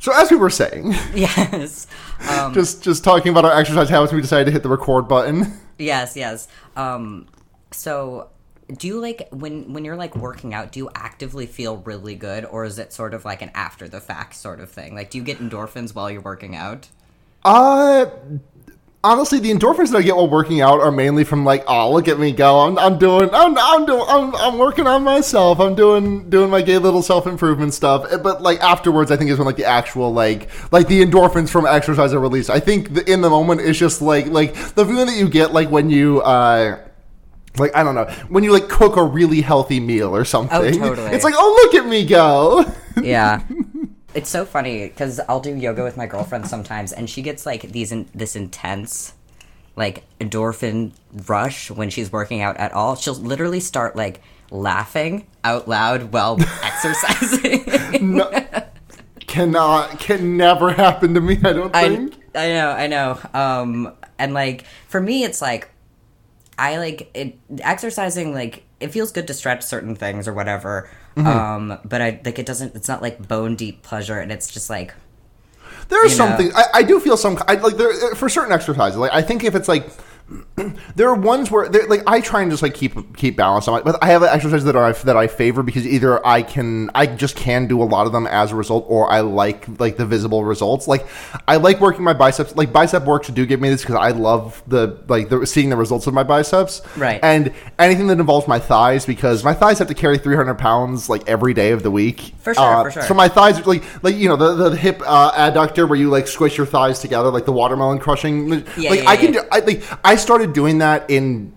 So as we were saying, Yes. Um, just just talking about our exercise habits, we decided to hit the record button. yes, yes. Um, so do you like when when you're like working out, do you actively feel really good or is it sort of like an after the fact sort of thing? Like do you get endorphins while you're working out? Uh honestly, the endorphins that I get while working out are mainly from like, oh, look at me go! I'm, I'm doing, I'm, I'm doing, I'm, I'm working on myself. I'm doing, doing my gay little self improvement stuff. Eh, But like afterwards, I think is when like the actual like, like the endorphins from exercise are released. I think the, in the moment it's just like, like the feeling that you get like when you, uh. Like I don't know when you like cook a really healthy meal or something. Oh, totally. It's like oh look at me go. Yeah. It's so funny because I'll do yoga with my girlfriend sometimes, and she gets like these in, this intense, like endorphin rush when she's working out at all. She'll literally start like laughing out loud while exercising. Cannot can never happen to me. I don't I, think. I know, I know. Um, and like for me, it's like I like it exercising. Like it feels good to stretch certain things or whatever. Mm-hmm. Um, but I like it doesn't. It's not like bone deep pleasure, and it's just like There are you some things I, I do feel some I like there for certain exercises. Like I think if it's like there are ones where like I try and just like keep keep balance on it, but I have exercises that are that I favor because either I can I just can do a lot of them as a result, or I like like the visible results. Like I like working my biceps. Like bicep works do give me this because I love the like the seeing the results of my biceps. Right. And anything that involves my thighs because my thighs have to carry 300 pounds like every day of the week. For sure, Uh, for sure. So my thighs like like you know the the hip uh, adductor where you like squish your thighs together like the watermelon crushing. Yeah, like yeah, I can do. I like I started doing that in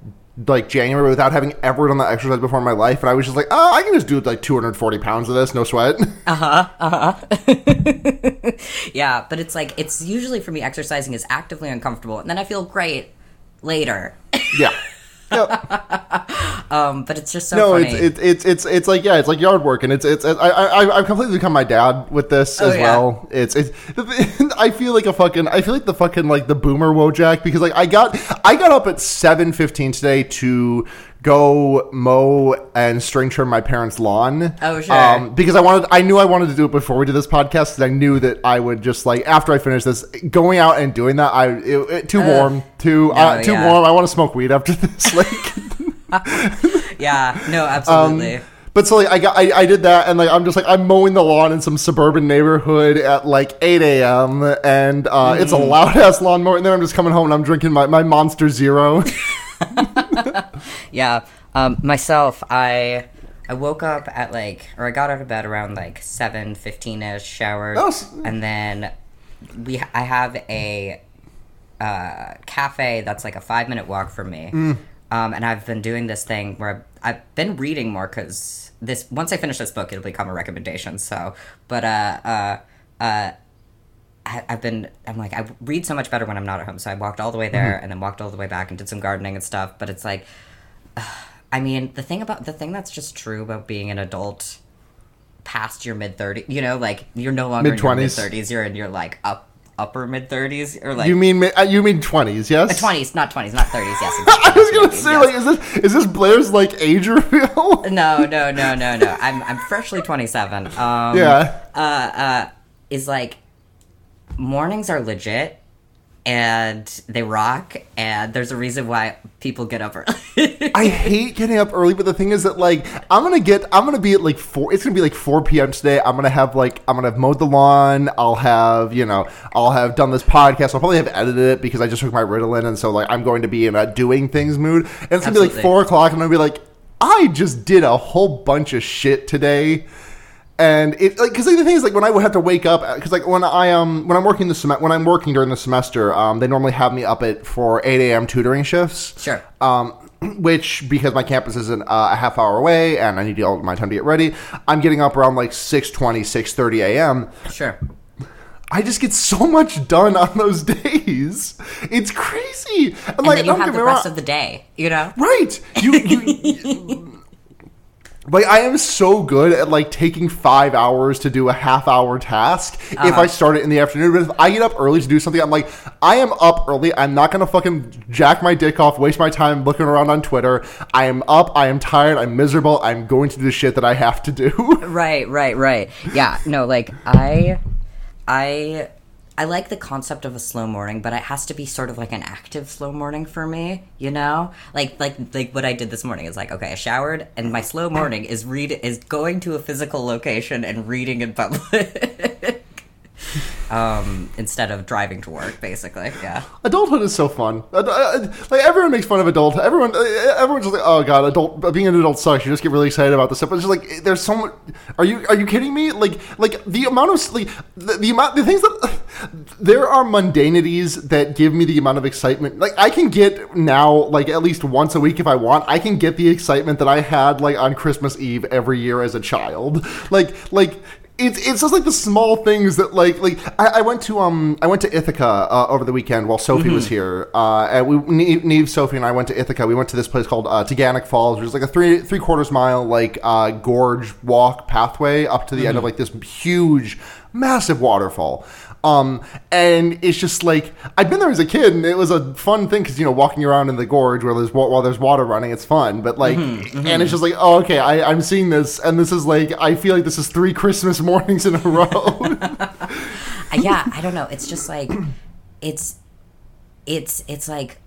like January without having ever done that exercise before in my life, and I was just like, oh, I can just do like 240 pounds of this, no sweat. Uh-huh. Uh huh. Yeah. But it's like it's usually for me exercising is actively uncomfortable, and then I feel great later. yeah. Yep. Um, but it's just so No, funny. it's, it's it's it's it's like yeah, it's like yard work, and it's it's I I I've completely become my dad with this Oh, as yeah. well. It's it's I feel like a fucking I feel like the fucking like the boomer Wojak because like I got I got up at seven fifteen today to go mow and string trim my parents' lawn. Oh, sure. because I wanted I knew I wanted to do it before we did this podcast because I knew that I would just like after I finish this going out and doing that I it, it, too warm too uh, too yeah. warm I want to smoke weed after this like. yeah. No, absolutely. But so like I got I, I did that and like I'm just like I'm mowing the lawn in some suburban neighborhood at like 8 a.m. and uh, it's a Mm. loud ass lawnmower and then I'm just coming home and I'm drinking my, my Monster Zero. Yeah. Um, myself, I I woke up at like, or I got out of bed around like seven fifteen ish, showered, Oh, and then we I have a uh, cafe that's like a five minute walk from me. Mm. Um, and I've been doing this thing where I've, I've been reading more because this once I finish this book, it'll become a recommendation. So, but uh, uh, uh, I, I've been I'm like I read so much better when I'm not at home. So I walked all the way there and then walked all the way back and did some gardening and stuff. But it's like, I mean, the thing about the thing that's just true about being an adult past your mid 30s, you know, like you're no longer in your mid Mid-twenties. 30s, you're in your like up upper mid 30s or like you mean uh, you mean 20s, yes? 20s, not 20s, not 30s. Yes, I was gonna say yes. like is this is this Blair's like age reveal? no, no, no, no, no. I'm I'm freshly 27. Um, yeah. uh, uh, is like mornings are legit and they rock and there's a reason why people get up early. I hate getting up early, but the thing is that like I'm gonna get I'm gonna be at like four. It's gonna be like four p.m. today. I'm gonna have like I'm gonna have mowed the lawn. I'll have you know I'll have done this podcast. I'll probably have edited it because I just took my Ritalin, and so like I'm going to be in a doing things mood. And it's gonna be like four o'clock, and I'm gonna be like I just did a whole bunch of shit today. And it like because like, the thing is like when I would have to wake up because like when I um when I'm working the sem- when I'm working during the semester um they normally have me up at for eight a.m. tutoring shifts sure. um, which because my campus isn't uh, a half hour away and I need all my time to get ready, I'm getting up around like 6:20, 6:30 a.m. Sure. I just get so much done on those days. It's crazy. And, And like, then you have the rest wrong- of the day, you know? right. You, you like I am so good at like taking five hours to do a half hour task if Uh-huh. I start it in the afternoon. But if I get up early to do something, I'm like, I am up early. I'm not gonna fucking jack my dick off, waste my time looking around on Twitter. I am up. I am tired. I'm miserable. I'm going to do the shit that I have to do. Right, right, right. Yeah, no, like I I I like the concept of a slow morning, but it has to be sort of like an active slow morning for me, you know? Like like like what I did this morning is like, okay, I showered and my slow morning is read is going to a physical location and reading in public. um, instead of driving to work, basically. Yeah. Adulthood is so fun. Uh, uh, Like everyone makes fun of adult. Everyone, uh, everyone's just like, "Oh God, adult being an adult sucks." You just get really excited about this stuff. But it's just like there's so much. Are you are you kidding me? Like like the amount of like the, the amount the things that there are mundanities that give me the amount of excitement. Like I can get now like at least once a week if I want. I can get the excitement that I had like on Christmas Eve every year as a child. Like like it's it's just like the small things that like like I, I went to um I went to Ithaca uh, over the weekend while Sophie was here. Uh, and we Neve, Neve, Sophie, and I went to Ithaca. We went to this place called uh, Taughannock Falls, which is like a three three quarters mile like uh, gorge walk pathway up to the end of like this huge, massive waterfall. Um, and it's just like I've been there as a kid, and it was a fun thing because you know walking around in the gorge where there's while there's water running, it's fun. But like, and it's just like, oh, okay, I, I'm seeing this, and this is like, I feel like this is three Christmas mornings in a row. Uh, yeah, I don't know. It's just like it's it's it's like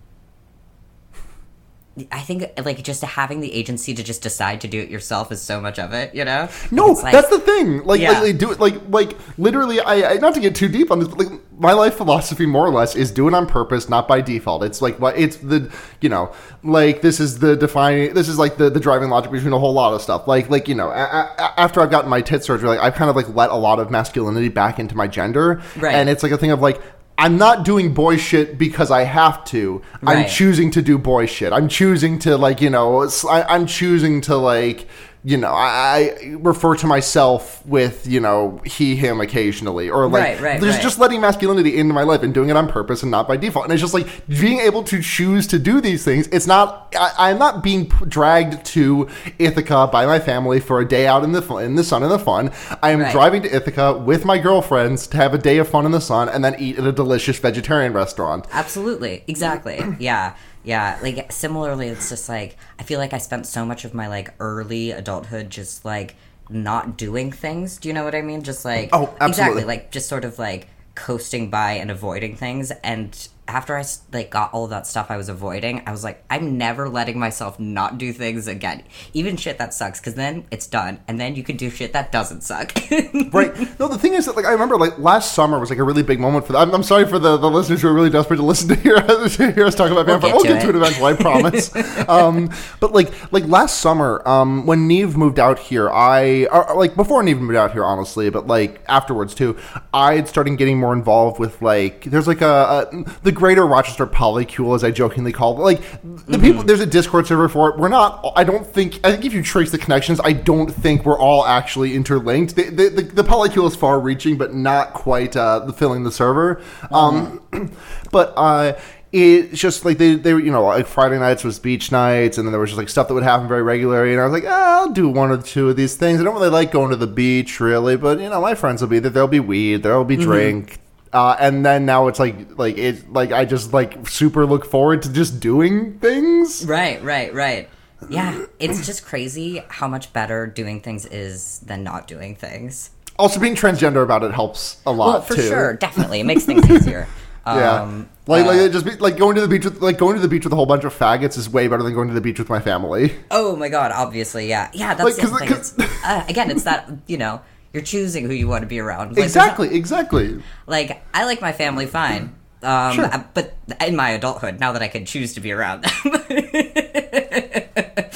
I think like just having the agency to just decide to do it yourself is so much of it, you know? No, like- that's the thing. Like, Yeah. like do it. Like, like literally. I, I not to get too deep on this. But like, my life philosophy, more or less, is do it on purpose, not by default. It's like what it's the you know, like this is the defining. This is like the the driving logic between a whole lot of stuff. Like, like you know, a, a, after I've gotten my tit surgery, like I've kind of like let a lot of masculinity back into my gender, Right. And it's like a thing of like. I'm not doing boy shit because I have to. I'm choosing to do boy shit. I'm choosing to like you know. I, am choosing to like you know. I, I refer to myself with you know he him occasionally or like Right, right, there's right. just letting masculinity into my life and doing it on purpose and not by default. And it's just like being able to choose to do these things. It's not. I, I'm not being dragged to Ithaca by my family for a day out in the in the sun and the fun. I am driving to Ithaca with my girlfriends to have a day of fun in the sun and then eat at a delicious vegetarian restaurant. Absolutely. Exactly. yeah. Yeah. Like similarly, it's just like I feel like I spent so much of my like early adulthood just like not doing things. Do you know what I mean? Just like Oh, absolutely. exactly. Like just sort of like coasting by and avoiding things. And after I like got all of that stuff I was avoiding, I was like, I'm never letting myself not do things again, even shit that sucks, because then it's done, and then you can do shit that doesn't suck. Right. No, the thing is that like I remember like last summer was like a really big moment for that. I'm, I'm sorry for the, the listeners who are really desperate to listen to hear, to hear us talk about We'll vampire. get We'll to get to it. eventually, I promise. um, but like like last summer, um, when Neve moved out here, I or, like before Neve moved out here, honestly, but like afterwards too, I'd started getting more involved with like there's like a, a the Greater Rochester Polycule, as I jokingly call it. Like the people, Mm-hmm. there's a Discord server for it. We're not. I don't think. I think if you trace the connections, I don't think we're all actually interlinked. The the, the, the Polycule is far-reaching, but not quite uh, filling the server. Um, but uh, it's just like they, they you know, like Friday nights was beach nights, and then there was just like stuff that would happen very regularly. And I was like, ah, I'll do one or two of these things. I don't really like going to the beach, really, but you know, my friends will be there. There'll be weed, there'll be drink. Uh, and then now it's like like it like I just like super look forward to just doing things. Right, right, right. Yeah, it's just crazy how much better doing things is than not doing things. Also, being transgender about it helps a lot Well, for too. sure, definitely, it makes things easier. Yeah, Um, like uh, like it just be, like going to the beach with like going to the beach with a whole bunch of faggots is way better than going to the beach with my family. oh my god, obviously, yeah, yeah. That's Like, the thing. It's, uh, again, it's that you know you're choosing who you want to be around. Like, exactly, exactly. like I like my family fine, um, Sure. uh, but in my adulthood, now that I can choose to be around them.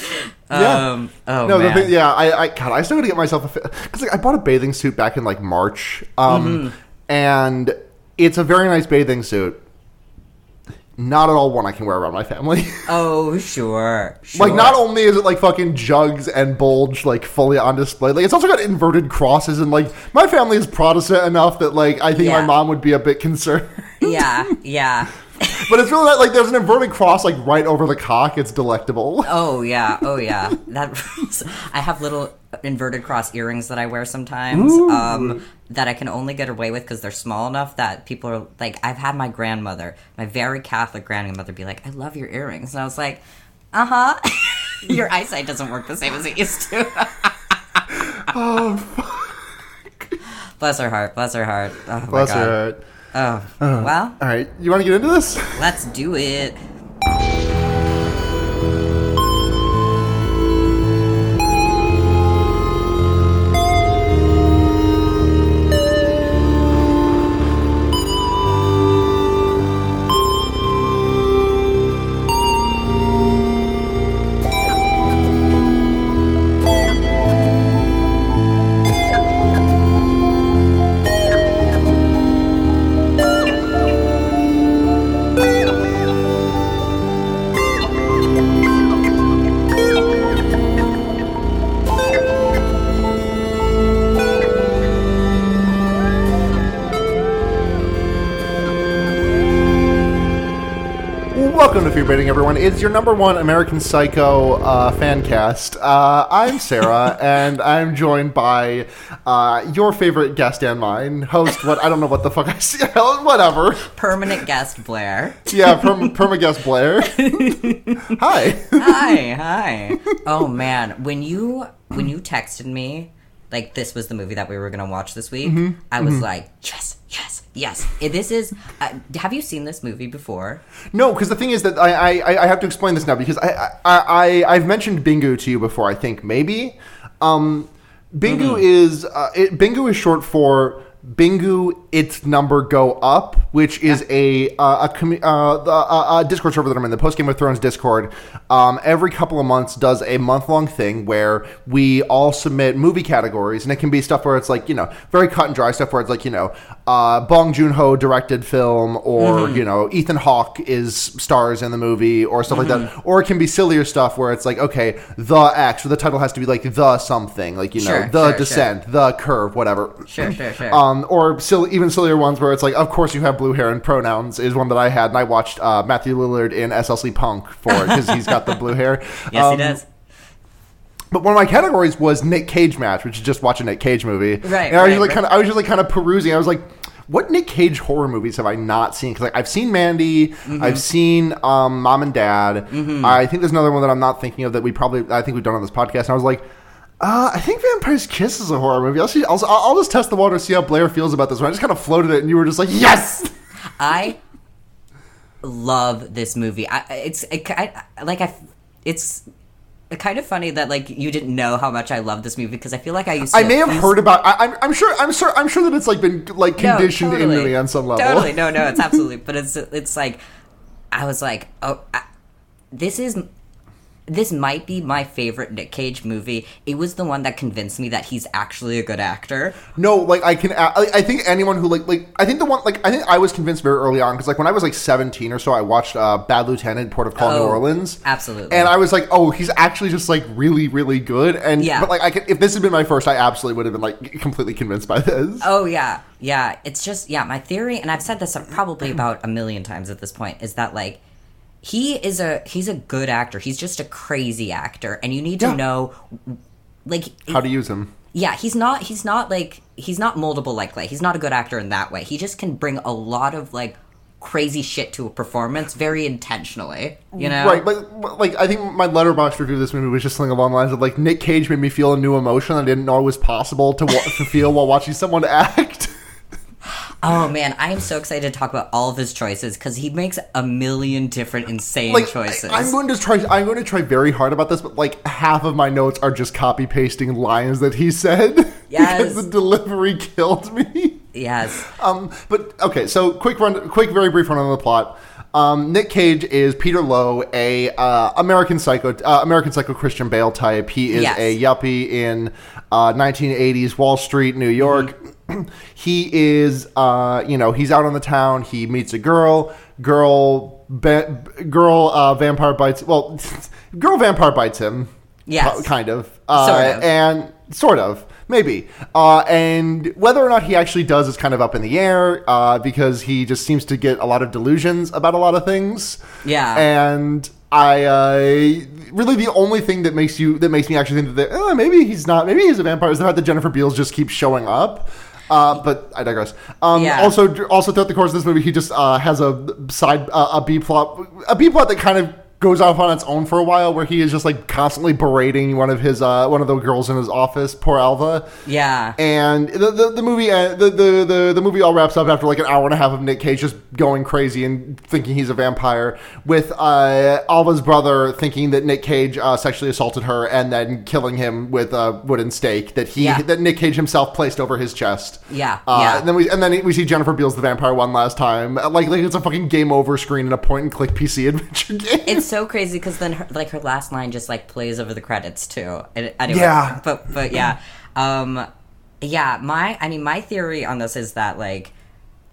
Yeah. Um, oh no, man. the thing, yeah, I, I, God, I still got to get myself a because like I bought a bathing suit back in like March, um, Mm-hmm. and it's a very nice bathing suit. Not at all one I can wear around my family. Oh sure, sure. like, not only is it like fucking jugs and bulge like fully on display, like it's also got inverted crosses, and like my family is Protestant enough that like I think my mom would be a bit concerned. yeah, yeah. But it's really not, like there's an inverted cross like right over the cock. It's delectable. Oh yeah, oh yeah. That I have little inverted cross earrings that I wear sometimes. Um, that I can only get away with because they're small enough that people are like. I've had my grandmother, my very Catholic grandmother, be like, "I love your earrings," and I was like, "Uh huh." your eyesight doesn't work the same as it used to. Oh. Bless her heart. Bless her heart. Oh my Bless god. her heart. Oh. Uh-huh. Well, All right, you want to get into this? let's do it. To everyone. It's your number one American Psycho uh, fan cast. Uh, I'm Sarah, and I'm joined by uh, your favorite guest and mine, host. What I don't know what the fuck I see. Whatever. Permanent guest Blair. Yeah, perm, perma guest Blair. Hi. hi, hi. Oh man, when you when you texted me like this was the movie that we were gonna watch this week, Mm-hmm. I was like, yes, yes, This is. Uh, have you seen this movie before? No, because the thing is that I, I I have to explain this now because I I, I I've mentioned Bingu to you before. I think maybe. Um, Bingu is uh, it, Bingu is short for Bingu. Its number go up, which is a uh, a, commu- uh, the, uh, a Discord server that I'm in, the Post Game of Thrones Discord. Um, every couple of months, does a month long thing where we all submit movie categories, and it can be stuff where it's like you know very cut and dry stuff where it's like you know uh, Bong Joon Ho directed film, or you know Ethan Hawke is stars in the movie, or stuff like that. Or it can be sillier stuff where it's like okay, the X, or the title has to be like the something, like you know Sure, the sure, descent, the curve, whatever. Sure, sure, sure. Um, or silly, even sillier ones where it's like, of course you have blue hair and pronouns is one that I had, and I watched uh, Matthew Lillard in SLC Punk for it because he's got the blue hair. yes, Um, he does. But one of my categories was Nick Cage match, which is just watch a Nick Cage movie. Right, And I was right, usually right. kind of, I was usually kind of perusing. I was like, what Nick Cage horror movies have I not seen? Because like I've seen Mandy, Mm-hmm. I've seen um, Mom and Dad. I think there's another one that I'm not thinking of that we probably, I think we've done on this podcast. And I was like. Uh, I think Vampire's Kiss is a horror movie. I'll, see, I'll, I'll just test the water, and see how Blair feels about this one. I just kind of floated it, and you were just like, "Yes!" I love this movie. I, it's it, I, like I, it's kind of funny that like you didn't know how much I love this movie because I feel like I used. to I may have heard about. I, I'm, I'm sure. I'm sure. I'm sure that it's like been like No, conditioned into me on some level. Totally, no, no, it's absolutely. but it's it's like I was like, oh, I, this is this might be my favorite Nick Cage movie. It was the one that convinced me that he's actually a good actor. No, like I can. I, I think anyone who like like I think the one like I think I was convinced very early on because like when I was like 17 or so, I watched uh, Bad Lieutenant, Port of Call, New Oh, Orleans. absolutely. And I was like, oh, he's actually just like really, really good. And Yeah. but like I could, if this had been my first, I absolutely would have been like completely convinced by this. Oh yeah, yeah. It's just yeah. My theory, and I've said this probably about a million times at this point, is that like he is a he's a good actor. He's just a crazy actor, and you need to Yeah. know like How to use him? yeah he's not he's not like he's not moldable like clay he's not a good actor in that way he just can bring a lot of like crazy shit to a performance very intentionally you know Right, but like I think my Letterboxd review of this movie was just something along the lines of like Nick Cage made me feel a new emotion I didn't know was possible to, wa- to feel while watching someone act. Oh man i am so excited to talk about all of his choices because he makes a million different insane like choices I, am going to try. I'm going to try very hard about this, but like half of my notes are just copy pasting lines that he said. Yes. because the delivery killed me. yes Um, but okay, so quick run, quick, very brief run on the plot. Um, Nick Cage is Peter Loew, a uh, American Psycho, uh, American Psycho Christian Bale type. He is Yes. a yuppie in uh, 1980s Wall Street, New York. he is, uh, you know, he's out on the town. He meets a girl. Girl, ba- girl, uh, vampire bites. Well, girl, vampire bites him. Yes. Ki- kind of. Uh, Sort of. and sort of maybe uh, and whether or not he actually does is kind of up in the air uh, because he just seems to get a lot of delusions about a lot of things Yeah. and i uh, really the only thing that makes you that makes me actually think that eh, maybe he's not maybe he's a vampire is the fact that jennifer beals just keeps showing up uh, but I digress. Um, Yeah. Also, also throughout the course of this movie, he just uh, has a side uh, a B plot, a B plot that kind of goes off on its own for a while, where he is just like constantly berating one of his uh, one of the girls in his office, poor Alva. Yeah. And the the, the movie uh, the, the the the movie all wraps up after like an hour and a half of Nick Cage just going crazy and thinking he's a vampire, with uh, Alva's brother thinking that Nick Cage uh, sexually assaulted her and then killing him with a wooden stake that he Yeah. that Nick Cage himself placed over his chest. Yeah, Uh, yeah. And then we and then we see Jennifer Beals the vampire one last time, like like it's a fucking game over screen in a point and click PC adventure game. It's so crazy because then her, like her last line just like plays over the credits too. And, anyway, Yeah. but but yeah, um, yeah. My I mean my theory on this is that like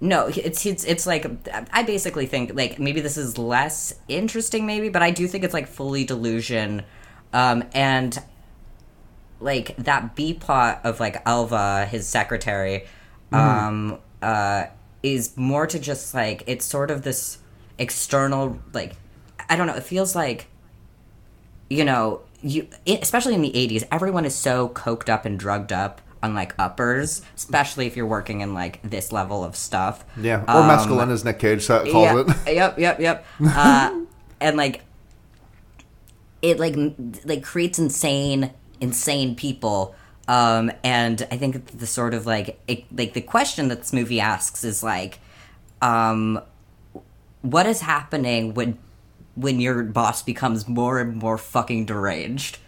no, it's it's it's like I basically think like maybe this is less interesting maybe, but I do think it's like fully delusion, um, and like that B plot of like Alva, his secretary, um, uh, is more to just like it's sort of this external like I don't know. It feels like you know you especially in the 80s everyone is so coked up and drugged up on like uppers especially if you're working in like this level of stuff yeah, or Um, mescaline, as Nick Cage calls yeah, it. Yep, yep, yep. Uh, and like, it like like creates insane, insane people. Um, and I think the sort of like it, like the question that this movie asks is like, um, what is happening when when your boss becomes more and more fucking deranged?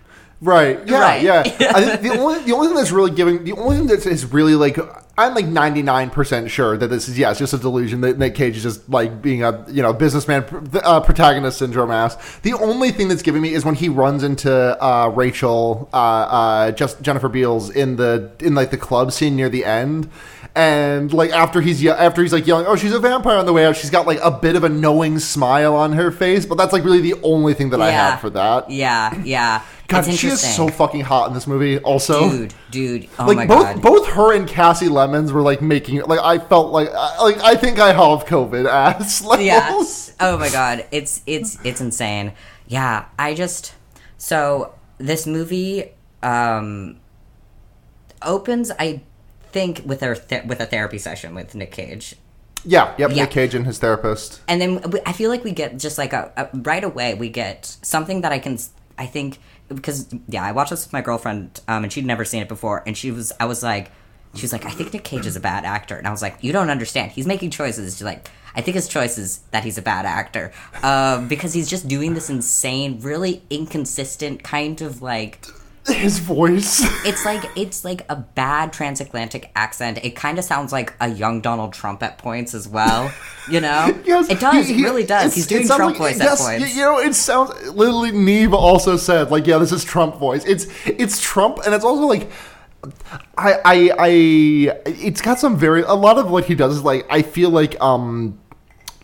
Right. Yeah. Right. Yeah. I think the only the only thing that's really giving the only thing that is really like I'm like 99 percent sure that this is yeah it's just a delusion that Nick Cage is just like being a you know businessman uh, protagonist syndrome ass. The only thing that's giving me is when he runs into uh, Rachel, uh, uh, just Jennifer Beals in the in like the club scene near the end. And like after he's ye- after he's like yelling, "Oh, she's a vampire!" on the way out, she's got like a bit of a knowing smile on her face. But that's like really the only thing that I Yeah. have for that. Yeah, yeah. God, it's she is interesting. so fucking hot in this movie. Also, dude, dude. Oh like my both god. both her and Kasi Lemmons were like making like I felt like I, like I think I have COVID ass levels. yeah. Oh my god, it's it's it's insane. Yeah, I just so this movie um opens I think with a th- with a therapy session with Nick Cage. Yeah, yep. Yeah. Nick Cage and his therapist. And then we- I feel like we get just like a, a right away we get something that I can I think because yeah I watched this with my girlfriend um, and she'd never seen it before and she was I was like she was like I think Nick Cage is a bad actor and I was like you don't understand he's making choices she's like I think his choice is that he's a bad actor um, because he's just doing this insane really inconsistent kind of like His voice. it's like it's like a bad transatlantic accent. It kind of sounds like a young Donald Trump at points as well. You know, Yes, it does. he- it really does. He's doing Trump like- voice yes, at points. You know, it sounds literally. Neve also said like, "Yeah, this is Trump voice." It's it's Trump, and it's also like. I, I, I, it's got some very, a lot of what he does is like, I feel like, um,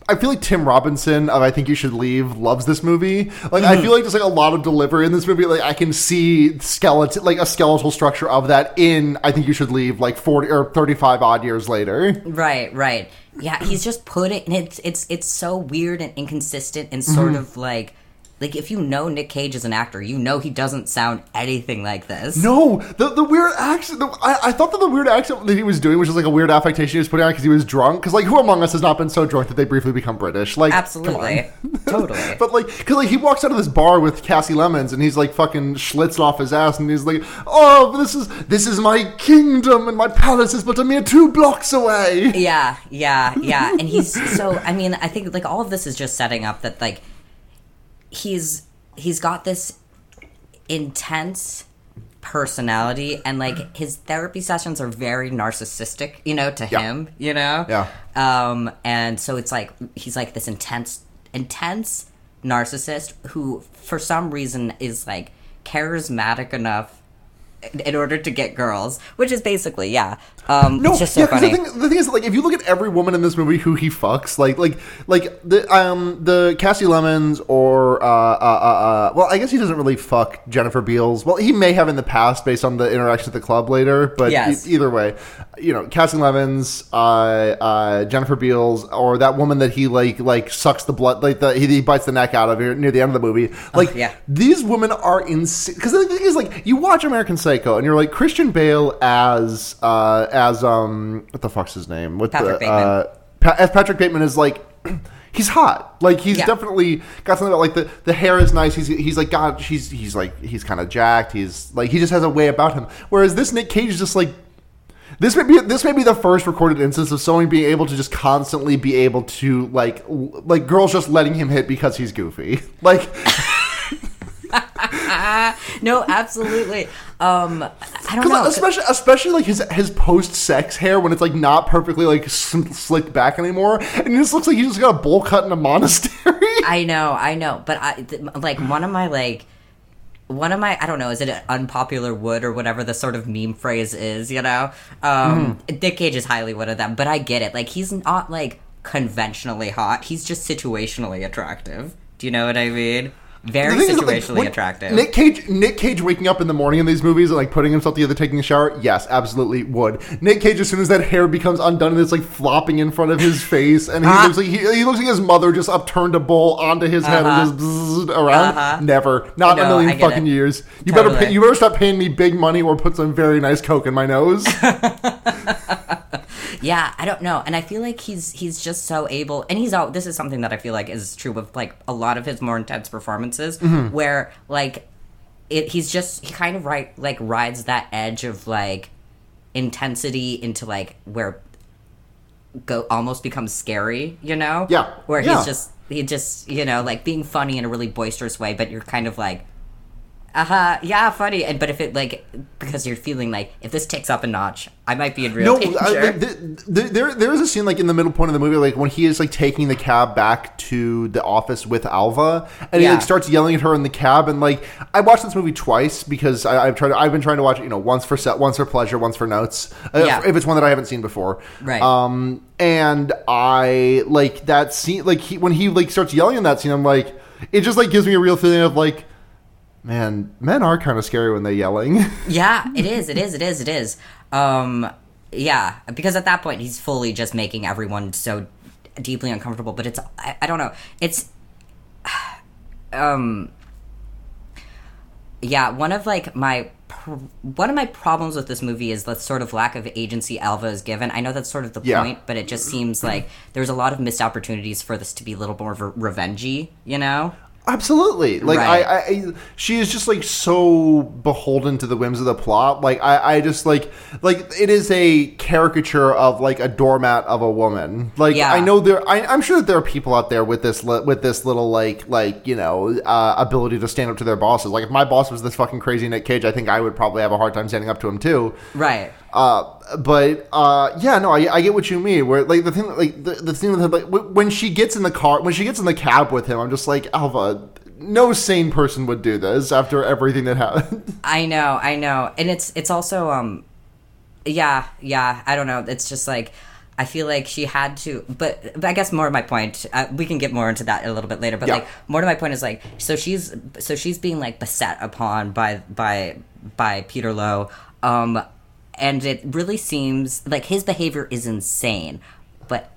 I feel like Tim Robinson of I Think You Should Leave loves this movie. Like I feel like there's like a lot of delivery in this movie. Like I can see skeleton, like a skeletal structure of that in I Think You Should Leave, like forty or thirty five odd years later. Right, right. Yeah, he's just putting and it's it's it's so weird and inconsistent and sort Mm-hmm. of like like if you know Nick Cage is an actor, you know he doesn't sound anything like this. No, the the weird accent. The, I, I thought that the weird accent that he was doing which was like a weird affectation he was putting on because he was drunk. Because like who among us has not been so drunk that they briefly become British? Like Absolutely. Totally. But like, cause like he walks out of this bar with Kasi Lemmons, and he's like fucking schlitzed off his ass, and he's like, "Oh, this is this is my kingdom, and my palace is but a mere two blocks away." Yeah, yeah, yeah. And he's so I mean, I think like all of this is just setting up that like he's he's got this intense personality and like his therapy sessions are very narcissistic, you know, to Yeah. him, you know? Yeah. Um and so it's like he's like this intense intense narcissist who for some reason is like charismatic enough in- in order to get girls, which is basically yeah. Um, No, it's just so yeah, funny. the thing, the thing is, like, if you look at every woman in this movie who he fucks, like, like, like the um the Kasi Lemmons or uh, uh uh uh well, I guess he doesn't really fuck Jennifer Beals. Well, he may have in the past based on the interaction at the club later, but Yes. e- either way, you know, Kasi Lemmons, uh, uh, Jennifer Beals, or that woman that he like like sucks the blood, like the, he, he bites the neck out of near, near the end of the movie. Like, yeah. these women are insane. Because the thing is, like, you watch American Psycho, and you're like Christian Bale as uh, as um what the fuck's his name? What Patrick the Bateman. uh, pa- as Patrick Bateman is like. he's hot. Like he's Yeah. definitely got something about like the the hair is nice. He's he's like God. He's he's like he's kind of jacked. He's like he just has a way about him. Whereas this Nick Cage is just like. This may be this may be the first recorded instance of someone being able to just constantly be able to like like girls just letting him hit because he's goofy. Like no, absolutely. Um, I don't know. especially especially like his his post sex hair when it's like not perfectly like slicked back anymore, and it just looks like he just got a bowl cut in a monastery. I know, I know, but I th- like one of my like one of my I don't know, is it an unpopular wood or whatever the sort of meme phrase is, you know? Um Nick Cage is highly one of them, but I get it. Like he's not like conventionally hot. He's just situationally attractive. Do you know what I mean? Very thing is, like, attractive. Nick Cage, Nick Cage waking up in the morning in these movies and like putting himself together, taking a shower. Yes, absolutely would. Nick Cage, as soon as that hair becomes undone and it's like flopping in front of his face, and he Ah. looks like he, he looks like his mother just upturned a bowl onto his head and just bzzz around. Uh-huh. Never, not in a million fucking it. years. You better pay, you better stop paying me big money or put some very nice coke in my nose. Yeah, I don't know, and I feel like he's he's just so able, and he's all. This is something that I feel like is true with like a lot of his more intense performances, Mm-hmm. where like it, he's just he kind of right like rides that edge of like intensity into like where go almost becomes scary, you know? Yeah, where yeah. he's just he just you know like being funny in a really boisterous way, but you're kind of like. Uh huh. Yeah, funny. And but if it like because you're feeling like if this takes up a notch, I might be in real No, danger. I, th- th- th- there there is a scene like in the middle point of the movie, like when he is like taking the cab back to the office with Alva, and he like starts yelling at her in the cab, and like I watched this movie twice because I, I've tried. I've been trying to watch it, you know, once for set, once for pleasure, once for notes. Uh, Yeah. If it's one that I haven't seen before, Right. Um, and I like that scene, like he when he like starts yelling in that scene, I'm like, it just like gives me a real feeling of like. Man, men are kind of scary when they're yelling. Yeah, it is. It is. It is. It is. Um, yeah, because at that point he's fully just making everyone so deeply uncomfortable. But it's I, I don't know. It's um yeah one of like my pr- one of my problems with this movie is the sort of lack of agency alva is given i know that's sort of the Yeah. point but it just seems like there's a lot of missed opportunities for this to be a little more re- revengey you know Absolutely. Like Right. I, I, she is just like so beholden to the whims of the plot. Like I, I just like, like it is a caricature of like a doormat of a woman. Like Yeah. I know there, I, I'm sure that there are people out there with this, li- with this little like, like you know, uh, ability to stand up to their bosses. Like if my boss was this fucking crazy Nick Cage, I think I would probably have a hard time standing up to him too. right Uh, but uh, yeah, no, I, I get what you mean. Where like the thing, like the, the thing with him, like when she gets in the car, when she gets in the cab with him, I'm just like Alva. No sane person would do this after everything that happened. I know, I know, and it's it's also um, yeah, yeah. I don't know. It's just like I feel like she had to, but, but I guess more of my point. Uh, we can get more into that a little bit later. But Yeah. like more to my point is like so she's so she's being like beset upon by by by Peter Loew, um, and it really seems like his behavior is insane, but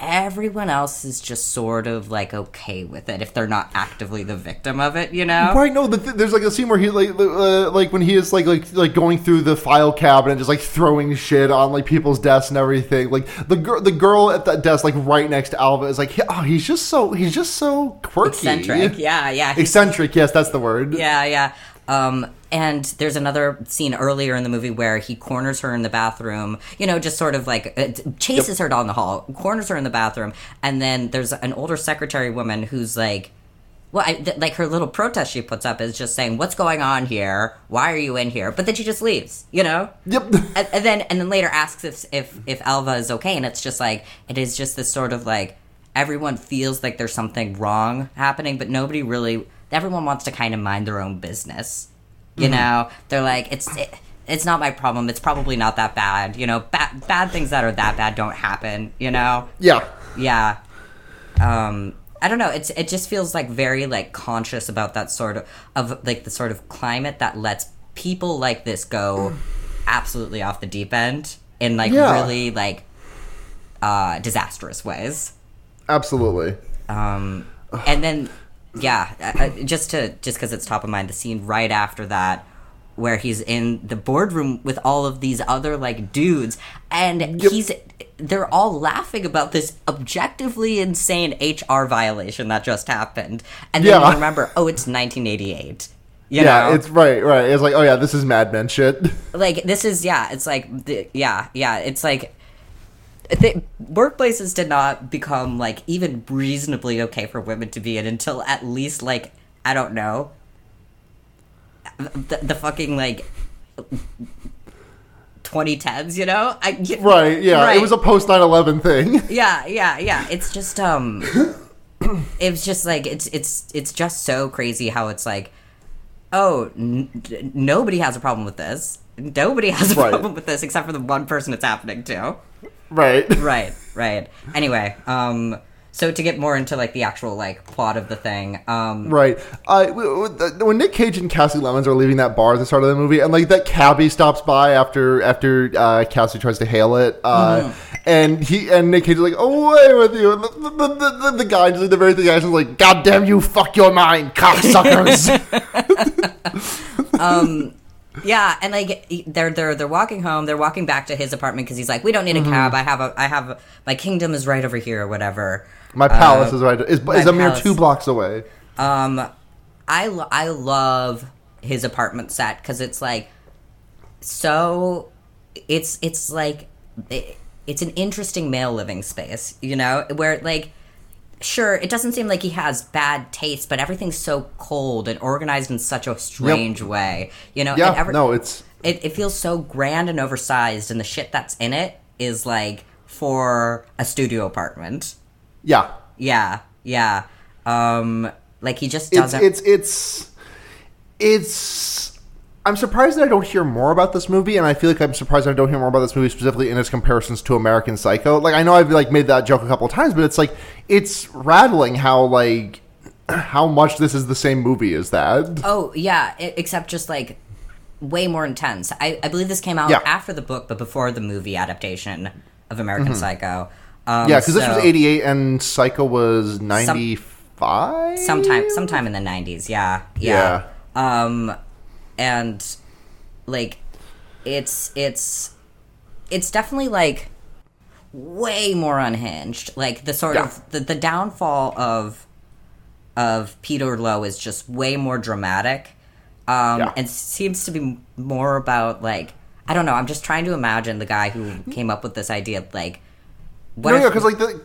everyone else is just sort of like okay with it if they're not actively the victim of it, you know? right? No, but th- there's like a scene where he like uh, like when he is like like like going through the file cabinet just like throwing shit on like people's desks and everything. Like the girl the girl at that desk like right next to Alva is like, oh, he's just so he's just so quirky, Eccentric, yeah, yeah. Eccentric. Yes, that's the word. Yeah, yeah. Um, and there's another scene earlier in the movie where he corners her in the bathroom, you know, just sort of like uh, chases her down the hall, corners her in the bathroom, and then there's an older secretary woman who's like, well, I, th- like her little protest she puts up is just saying, "What's going on here? Why are you in here?" But then she just leaves, you know. Yep. and, and then and then later asks if if if Alva is okay, and it's just like it is just this sort of like everyone feels like there's something wrong happening, but nobody really. Everyone wants to kind of mind their own business, you know. They're like it's. It, it's not my problem. It's probably not that bad. You know, bad bad things that are that bad don't happen. You know. Yeah. Yeah. Um I don't know. It's it just feels like very like conscious about that sort of of like the sort of climate that lets people like this go absolutely off the deep end in like Yeah. really like uh disastrous ways. Absolutely. Um and then yeah, uh, just to just cuz it's top of mind the scene right after that where he's in the boardroom with all of these other like dudes, and he's they're all laughing about this objectively insane HR violation that just happened, and then Yeah. you remember, oh, it's 1988. You yeah, know? it's right, right. It's like, oh yeah, this is Mad Men shit. like this is yeah it's like yeah yeah it's like workplaces did not become like even reasonably okay for women to be in until at least like i don't know the, the fucking like 2010s you know I, right, yeah. right. It was a post 9/11 thing. yeah yeah yeah it's just um it's just like it's it's it's just so crazy how it's like oh n- nobody has a problem with this nobody has a Right. problem with this except for the one person it's happening to right. right right anyway um so to get more into like the actual like plot of the thing um Right. Uh, when Nick Cage and Kasi Lemmons are leaving that bar at the start of the movie, and like that cabbie stops by after after uh, Kasi tries to hail it, uh, Mm-hmm. and he and Nick Cage is like, "Away with you!" And the, the, the, the, the guy just like the very thing is like, "God damn you, fuck your mind, cocksuckers!" Yeah, and like they're they're they're walking home. They're walking back to his apartment because he's like, "We don't need a Mm-hmm. cab. I have a I have a, my kingdom is right over here, or whatever." My palace is right is, is a mere two blocks away. Um, I lo- I love his apartment set because it's like so. It's it's like it, it's an interesting male living space, you know, where like. Sure, it doesn't seem like he has bad taste, but everything's so cold and organized in such a strange way. You know, Yeah, every- no, it's it, it feels so grand and oversized, and the shit that's in it is like for a studio apartment. yeah. Yeah, yeah. Um, like he just doesn't. it's it's it's. I'm surprised that I don't hear more about this movie, and I feel like I'm surprised I don't hear more about this movie specifically in its comparisons to American Psycho. Like I know I've like made that joke a couple of times, but it's like it's rattling how like how much this is the same movie as that. oh yeah, i except just like way more intense. I, I believe this came out Yeah. after the book, but before the movie adaptation of American Psycho. Um, Mm-hmm. Yeah, because this was '88 and Psycho was '95. sometime sometime in the 90s yeah yeah, um and like it's it's it's definitely like way more unhinged like the sort Yeah. of the, the downfall of of peter loew is just way more dramatic um Yeah. and seems to be more about like i don't know i'm just trying to imagine the guy who came up with this idea like what No, if- yeah, because like the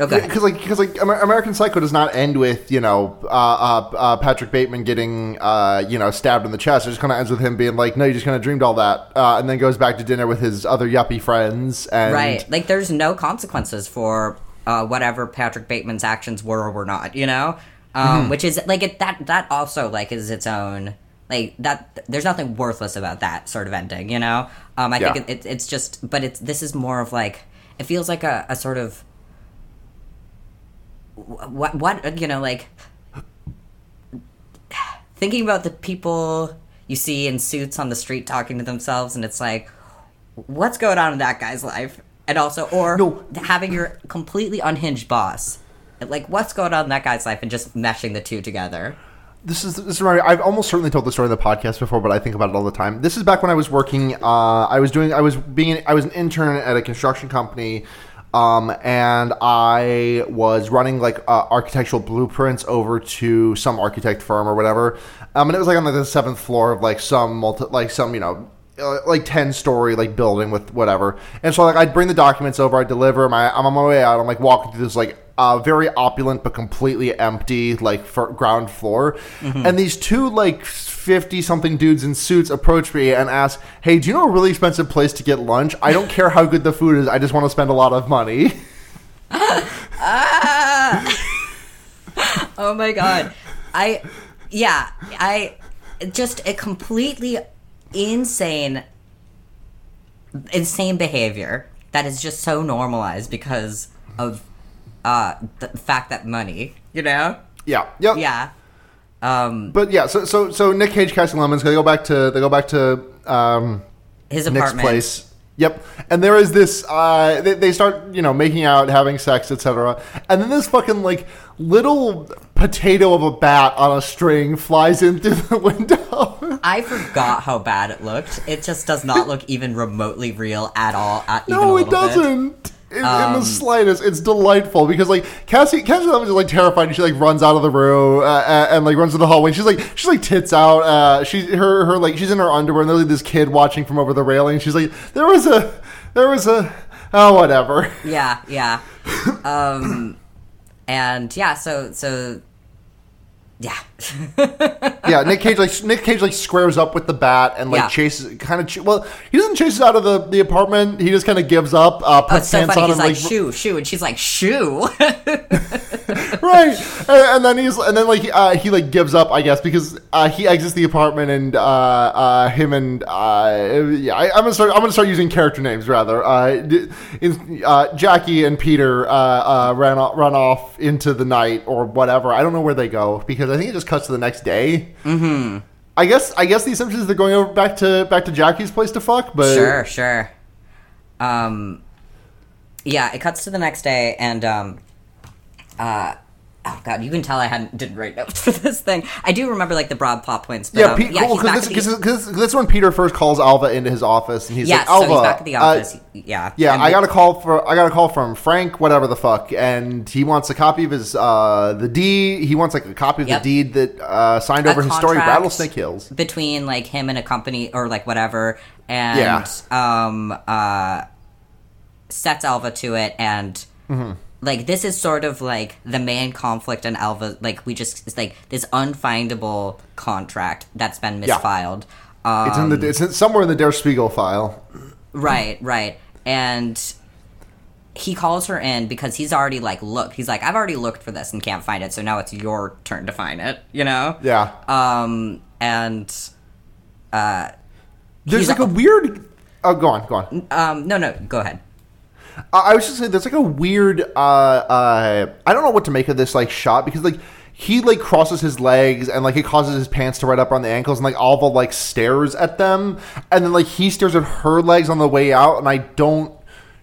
okay because like because like American Psycho does not end with you know uh, uh, uh, Patrick Bateman getting uh, you know stabbed in the chest. It just kind of ends with him being like, no, you just kind of dreamed all that, uh, and then goes back to dinner with his other yuppie friends. And right like there's no consequences for uh, whatever patrick bateman's actions were or were not you know um, Mm-hmm. which is like it, that that also like is its own like that there's nothing worthless about that sort of ending you know um, i Yeah. think it, it, it's just but it's this is more of like it feels like a, a sort of what what you know like thinking about the people you see in suits on the street talking to themselves and it's like what's going on in that guy's life and also or No. having your completely unhinged boss like what's going on in that guy's life and just meshing the two together This is this is right. I've almost certainly told the story in the podcast before, but I think about it all the time. This is back when I was working. Uh, I was doing. I was being. I was an intern at a construction company, um, and I was running like uh, architectural blueprints over to some architect firm or whatever. Um, and it was like on like the seventh floor of like some multi, like some you know. uh, Like ten story like building with whatever, and so like I'd bring the documents over, I deliver them. I, I'm on my way out. I'm like walking through this like uh, very opulent but completely empty like ground floor and these two like 50 something dudes in suits approach me and ask hey do you know a really expensive place to get lunch? I don't care how good the food is i just want to spend a lot of money. Oh my god. I yeah i just a completely insane insane behavior that is just so normalized because of uh the fact that money you know? Yeah yep. Yeah um but yeah so so so nick cage Kasi Lemmons they go back to they go back to um his Nick's apartment place. Yep. And there is this. Uh, they, they start, you know, making out, having sex, etc. And then this fucking like little potato of a bat on a string flies in through the window. I forgot how bad it looked. It just does not look even remotely real at all. At No, it little bit. In, in Um, the slightest, it's delightful because like Kasi, Kasi is like terrified. and She like runs out of the room uh, uh, and like runs to the hallway. She's like she's like tits out. Uh, she her her like she's in her underwear and there's like this kid watching from over the railing. She's like there was a there was a oh whatever. Yeah, yeah. Um, and yeah, so so yeah. yeah, Nick Cage like Nick Cage like squares up with the bat and like Yeah. chases kind of ch- well he doesn't chase us out of the, the apartment. He just kind of gives up. Uh, Oh, puts it's so pants funny. on He's and like, shoo, shoo, and she's like, shoo. right. And, and then he's and then like uh, he like gives up i guess because uh, he exits the apartment and uh, uh, him and uh, yeah I, i'm gonna start i'm gonna start using character names rather. Uh, in, uh, jackie and peter uh, uh, ran off, run off into the night or whatever. I don't know where they go because i think it just cuts to the next day. Mm-hmm. I guess i guess the assumption is they're going over back to back to jackie's place to fuck but sure, sure. Um, yeah, it cuts to the next day, and um, uh, oh god, you can tell I hadn't didn't write notes for this thing. I do remember like the broad plot points, but Yeah, um, Pete, yeah, he's back because this, 'cause that's when Peter first calls Alva into his office, and he's yeah, like, "Alva, so he's back at the uh, yeah, Yeah, and I got a call for I got a call from Frank, whatever the fuck, and he wants a copy of his uh the deed. He wants like a copy of Yep. the deed that uh signed a over his story, Rattlesnake Hills. between like him and a company or like whatever, and Yeah. um uh sets Alva to it, and Mm-hmm. Like this is sort of like the main conflict in Alva. Like we just it's like this unfindable contract that's been Yeah. misfiled. Um, It's in the it's in, somewhere in the Der Spiegel file. Right, right. And he calls her in because he's already like looked. He's like, I've already looked for this and can't find it, so now it's your turn to find it. You know? Yeah, Um, and uh, there's like a- a weird. Oh, go on, go on. um, no, no, go ahead. I was just saying, there's like a weird. Uh, uh, I don't know what to make of this like shot because like he like crosses his legs and like it causes his pants to right up on the ankles and like Alva like stares at them and then like he stares at her legs on the way out and I don't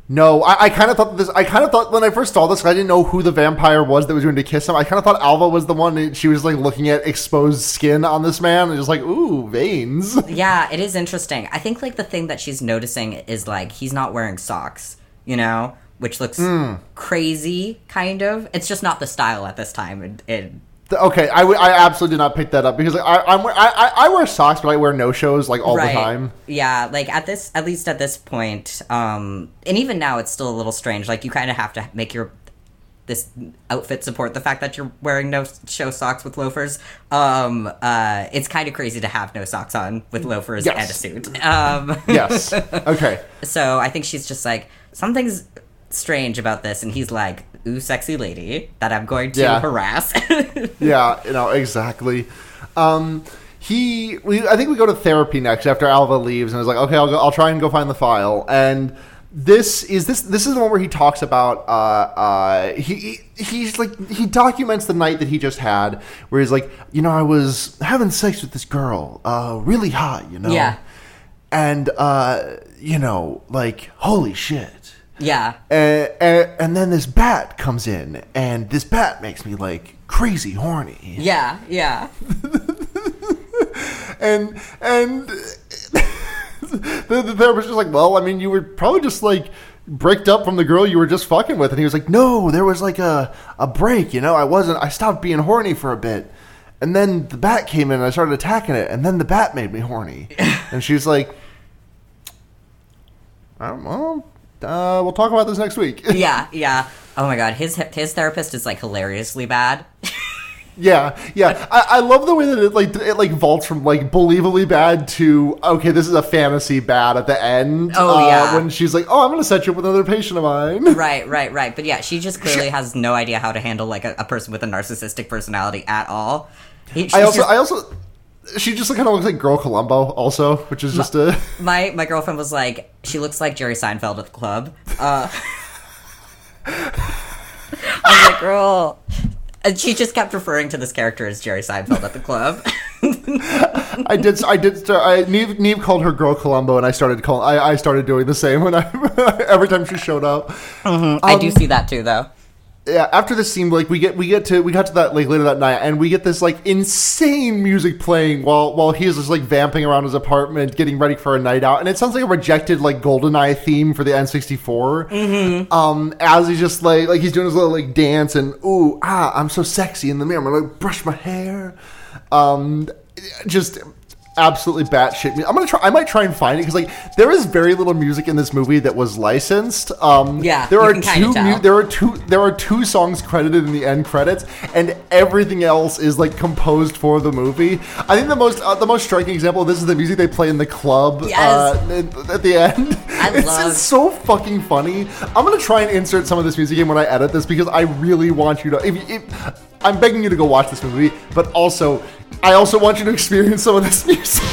know. I, I kind of thought this. I kind of thought when I first saw this, I didn't know who the vampire was that was going to kiss him. I kind of thought Alva was the one. She was like looking at exposed skin on this man and just like ooh veins. Yeah, it is interesting. I think like the thing that she's noticing is like he's not wearing socks, you know, which looks Hmm. crazy, kind of. It's just not the style at this time. It, it Okay, I, w- I absolutely did not pick that up because like, I, I'm, I, I wear socks, but I wear no shows like all the time. Yeah, like at this, at least at this point, um, and even now, it's still a little strange. Like you kind of have to make your this outfit support the fact that you're wearing no show socks with loafers. Um, uh, it's kind of crazy to have no socks on with loafers Yes. and a suit. Um, Yes. Okay. so I think she's just like something's strange about this, and he's like, "Ooh, sexy lady that I'm going to Yeah. harass." Yeah. You know exactly. Um, he. We. I think we go to therapy next after Alva leaves, and is like, okay, I'll go. I'll try and go find the file. And this is this. This is the one where he talks about. Uh. Uh. He. he He's like he documents the night that he just had, where he's like, you know, I was having sex with this girl, uh, really hot, you know, Yeah. and uh, you know, like, holy shit. Yeah, and, and, and then this bat comes in, and this bat makes me like crazy horny. yeah, yeah. And and the, the therapist was like, "Well, I mean, you were probably just like bricked up from the girl you were just fucking with." And he was like, "No, there was like a a break. You know, I wasn't. I stopped being horny for a bit." And then the bat came in and I started attacking it, and then the bat made me horny. and she's like, I don't know. Uh, we'll talk about this next week. yeah, yeah. Oh my god, his his therapist is like hilariously bad. Yeah, yeah. I, I love the way that it like it like vaults from like believably bad to okay, this is a fantasy bad at the end. Oh, uh, yeah. when she's like, oh, I'm gonna set you up with another patient of mine. right, right, right. But yeah, she just clearly has no idea how to handle like a, a person with a narcissistic personality at all. He, I also, just- I also, she just kind of looks like Girl Columbo, also, which is just a. my my girlfriend was like, she looks like Jerry Seinfeld at the club. Uh, I was like, girl. And she just kept referring to this character as Jerry Seinfeld at the club. I did, I did. Start, I Neve, Neve called her Girl Columbo, and I started calling. I, I started doing the same when I every time she showed up. I do see that too, though. Yeah, after this scene, like we get we get to we got to that like later that night, and we get this like insane music playing while while he's just like vamping around his apartment, getting ready for a night out, and it sounds like a rejected like GoldenEye theme for the N64. Mm-hmm. Um, as he's just like like he's doing his little like dance and ooh ah, I'm so sexy in the mirror. I'm gonna like, brush my hair. Um, just absolutely batshit. mu- I'm gonna try. I might try and find it because like there is very little music in this movie that was licensed. Um, Yeah, there are two. tell. there are two. There are two songs credited in the end credits, and everything else is like composed for the movie. I think the most uh, the most striking example of this is the music they play in the club Yes. uh, at- the end. I it's, love- so fucking funny. I'm gonna try and insert some of this music in when I edit this because I really want you to. If, if I'm begging you to go watch this movie, but also I also want you to experience some of this music.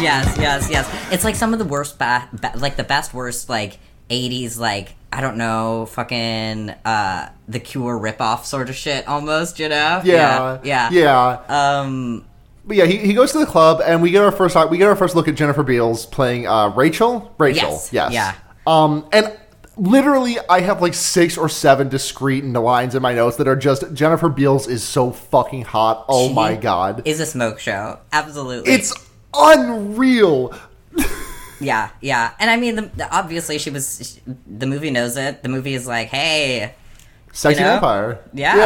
Yes, yes, yes. It's like some of the worst, ba- ba- like the best worst, like '80s, like I don't know, fucking uh the Cure ripoff sort of shit, almost. You know? Yeah, yeah, yeah. Um, But yeah, he, he goes to the club, and we get our first we get our first look at Jennifer Beals playing uh, Rachel. Rachel, Yes, yes, yeah. Um, and literally, I have like six or seven discrete lines in my notes that are just Jennifer Beals is so fucking hot. Oh she my god, is a smoke show. Absolutely, it's unreal. yeah, yeah. And I mean, the, obviously, she was. The movie knows it. The movie is like, hey, Sexy You know? vampire. Yeah.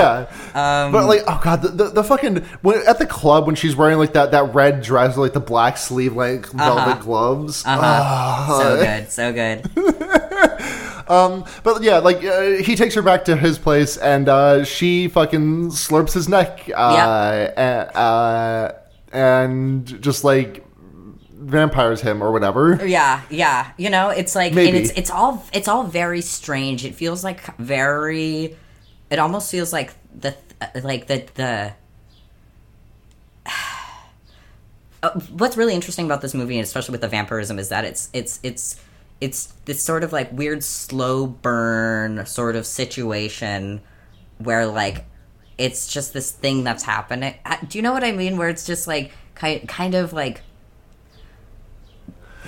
Yeah. Um, but like, oh god, the, the, the fucking when at the club when she's wearing like that that red dress, with, like the black sleeve like velvet gloves. uh-huh. Ah. so good, so good. um, But yeah, like uh, he takes her back to his place, and uh, she fucking slurps his neck, uh, and, uh, and just like vampires him or whatever. Yeah, yeah. You know, it's like Maybe. and it's it's all it's all very strange. It feels like very it almost feels like the like the the Uh, what's really interesting about this movie and especially with the vampirism is that it's it's it's it's this sort of like weird slow burn sort of situation where like it's just this thing that's happening. Uh, Do you know what I mean? Where it's just like kind kind of like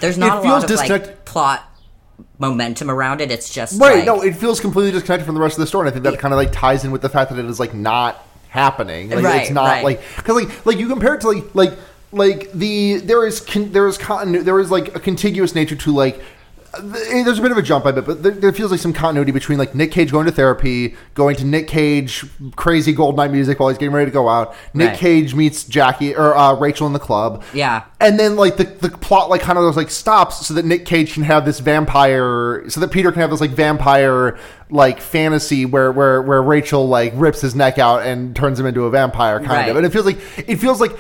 there's not It a lot of feels like plot momentum around it. It's just Right? like- no, it feels completely disconnected from the rest of the story. And I think that kind of like ties in with the fact that it is like not happening. Like, Right, it's not right. like because like like you compare it to like like like the there is con- there is continu- there is like a contiguous nature to like. Th- There's a bit of a jump, I bet, but there, there feels like some continuity between like Nick Cage going to therapy, going to Nick Cage crazy GoldenEye music while he's getting ready to go out. Nick Right. Cage meets Jackie or uh, Rachel in the club. Yeah. And then like the, the plot like kind of like stops so that Nick Cage can have this vampire so that Peter can have this like vampire like fantasy where where where Rachel like rips his neck out and turns him into a vampire kind Right. of. And it feels like it feels like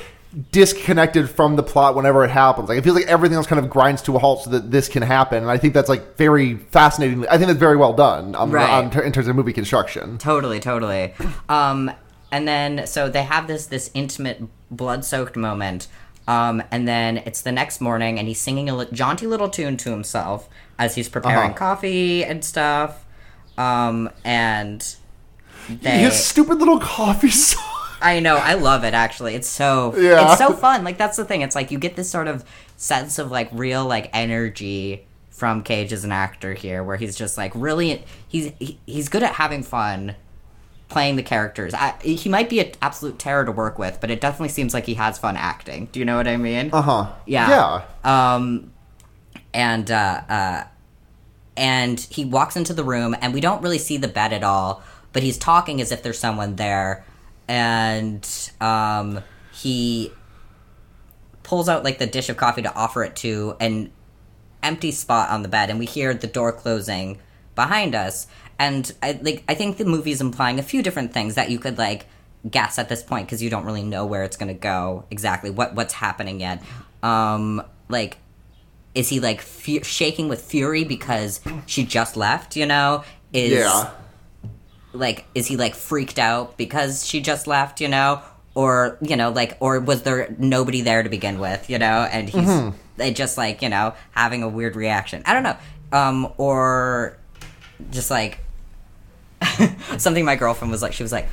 disconnected from the plot whenever it happens. Like it feels like everything else kind of grinds to a halt so that this can happen. And I think that's like very fascinating. I think that's very well done on, Right. on, in terms of movie construction. Totally, totally. Um, and then so they have this this intimate blood soaked moment. Um, and then it's the next morning, and he's singing a li- jaunty little tune to himself as he's preparing Uh-huh. coffee and stuff. Um, and they, His stupid little coffee song. I know, I love it actually. It's so Yeah. it's so fun. Like that's the thing. It's like you get this sort of sense of like real like energy from Cage as an actor here, where he's just like really he's he, he's good at having fun playing the characters. I, he might be an absolute terror to work with, but it definitely seems like he has fun acting. Do you know what I mean? Uh huh. Yeah. Yeah. Um, and uh, uh, and he walks into the room, and we don't really see the bed at all, but he's talking as if there's someone there, and um, he pulls out like the dish of coffee to offer it to an empty spot on the bed, and we hear the door closing behind us. And I like I think the movie's implying a few different things that you could like guess at this point because you don't really know where it's gonna go exactly what what's happening yet. Um, like, is he like fu- shaking with fury because she just left? You know, is Yeah. Like is he like freaked out because she just left? You know, or you know like or was there nobody there to begin with? You know, and he's Mm-hmm. just like you know having a weird reaction. I don't know, um, or just like something my girlfriend was like she was like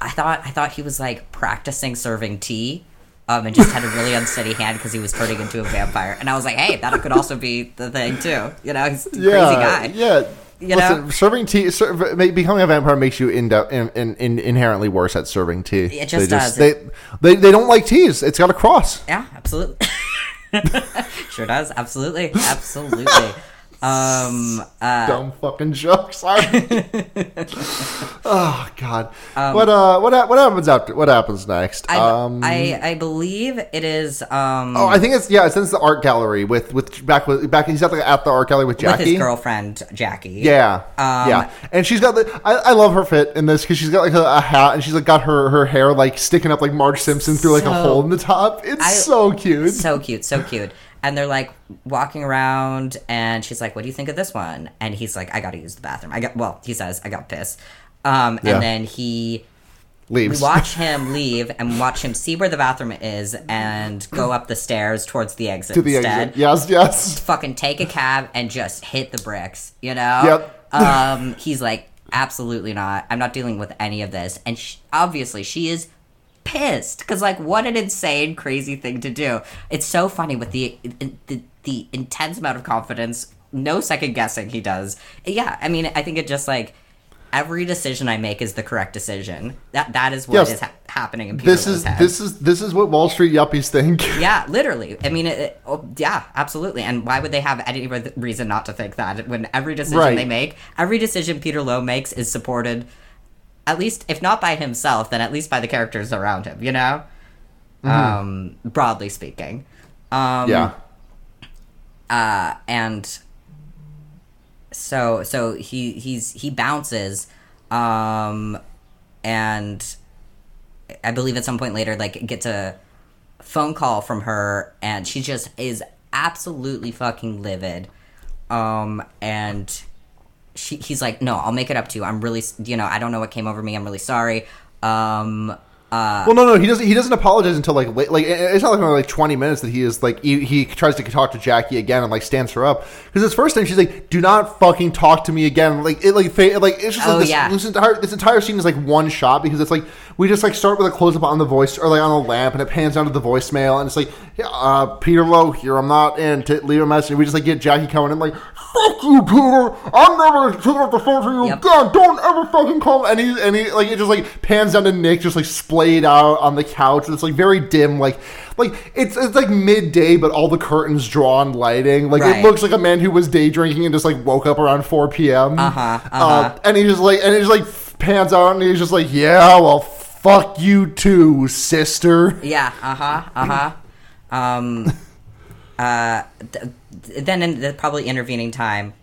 I thought I thought he was like practicing serving tea. Um, and just had a really unsteady hand because he was turning into a vampire. And I was like, "Hey, that could also be the thing too." You know, he's a crazy guy. yeah. You Listen, know? serving tea, ser- becoming a vampire makes you in, in, in, in inherently worse at serving tea. It just they does. They, they they don't like teas. It's got a cross. Yeah, absolutely. sure does. Absolutely. Absolutely. Um, uh, Dumb fucking joke. Sorry. oh God. Um, what uh? What what happens after? What happens next? I, um. I I believe it is um Oh, I think it's yeah. It's in the art gallery with with back with back. He's at the at the art gallery with with Jackie. his girlfriend Jackie. Yeah, Um, yeah, and she's got the. I, I love her fit in this because she's got like a, a hat and she's like got her her hair like sticking up like Marge Simpson through like a hole in the top. It's I- so cute. So cute, so cute. And they're like walking around, and she's like, "What do you think of this one?" And he's like, "I got to use the bathroom." I got well. He says, "I got piss." Um, Yeah. and then he Leaves. we watch him leave and watch him see where the bathroom is and go up the stairs towards the exit to the instead. exit. Yes, yes. Fucking take a cab and just hit the bricks, you know? Yep. um, he's like, absolutely not. I'm not dealing with any of this. And sh obviously, she is pissed because, like, what an insane, crazy thing to do. It's so funny with the the, the intense amount of confidence, no second guessing he does. Yeah, I mean, I think it just like. Every decision I make is the correct decision. That that is what Yes. is ha- happening in Peter This is head. this is this is what Wall Street yuppies think. Yeah, literally. I mean, it, it- oh, yeah, absolutely. And why would they have any re- reason not to think that when every decision Right. they make, every decision Peter Loew makes is supported, at least if not by himself, then at least by the characters around him. You know, um, broadly speaking. Um, yeah. uh, and so so he he's he bounces um and i believe at some point later like gets a phone call from her and she just is absolutely fucking livid um and she he's like no i'll make it up to you i'm really you know i don't know what came over me i'm really sorry um uh Well, no, no, he doesn't. He doesn't apologize until like late, like it's not like only like twenty minutes that he is like he, he tries to talk to Jackie again and like stands her up because his first time she's like, "Do not fucking talk to me again." Like it like fa- like it's just Oh, like this, yeah. this entire this entire scene is like one shot because it's like we just like start with a close up on the voice or like on the lamp and it pans down to the voicemail and it's like, yeah, uh, "Peter Loew here, I'm not in." To leave a message, we just like get Jackie coming in like, "Fuck you, Peter! I'm never picking up the phone for you Yep. again. Don't ever fucking call." And he and he like it just like pans down to Nick just like splayed out on the couch and it's like very dim like like it's it's like midday but all the curtains drawn lighting like it looks like a man who was day drinking and just like woke up around 4 p.m Uh-huh, Uh, uh-huh. and he just like and he just like pans out and he's just like yeah well fuck you too sister Yeah. Uh huh. Uh huh. Um. Uh. Th- then in the probably intervening time,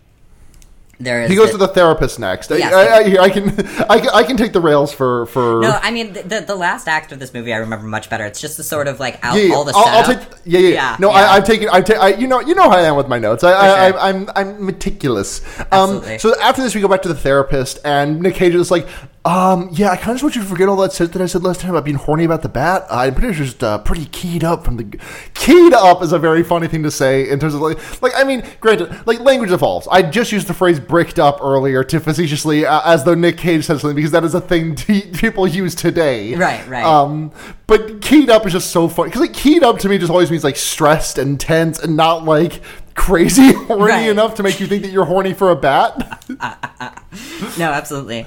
there is. he goes the- to the therapist next I, Yes. I, I, I can I, can- I can take the rails for for No, I mean the, the last act of this movie I remember much better. It's just the sort of like out, Yeah, yeah. all the I'll, I'll take. Yeah, yeah. Yeah, no, yeah. I, I've taken. I take. I, you know, you know how I am with my notes. I, I, sure. I, I'm, I'm meticulous. Um, Absolutely. so after this, we go back to the therapist, and Nick Cage is like, um, "Yeah, I kind of just want you to forget all that shit that I said last time about being horny about the bat. I'm pretty sure just uh, pretty keyed up from the keyed up is a very funny thing to say in terms of like, like I mean, granted, like language evolves. I just used the phrase bricked up earlier to facetiously uh, as though Nick Cage said something because that is a thing t- people use today. Right, right. Um, but keyed up is just so funny because like keyed up to me just always means like stressed and tense and not like crazy horny Right. enough to make you think that you're horny for a bat. No, absolutely.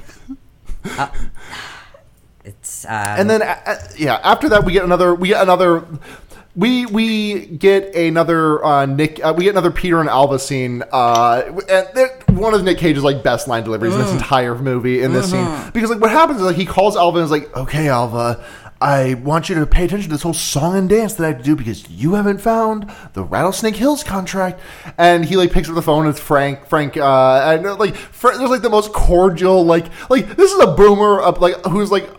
Uh, it's um, and then uh, uh, yeah, after that we get another we get another we we get another uh, Nick uh, we get another Peter and Alva scene. Uh, and one of Nick Cage's like best line deliveries in this entire movie in this scene because like what happens is like he calls Alva and is like, "Okay, Alva." I want you to pay attention to this whole song and dance that I do because you haven't found the Rattlesnake Hills contract. And he like picks up the phone and it's Frank. Frank, uh, and like there's like the most cordial, like like this is a boomer up like who's like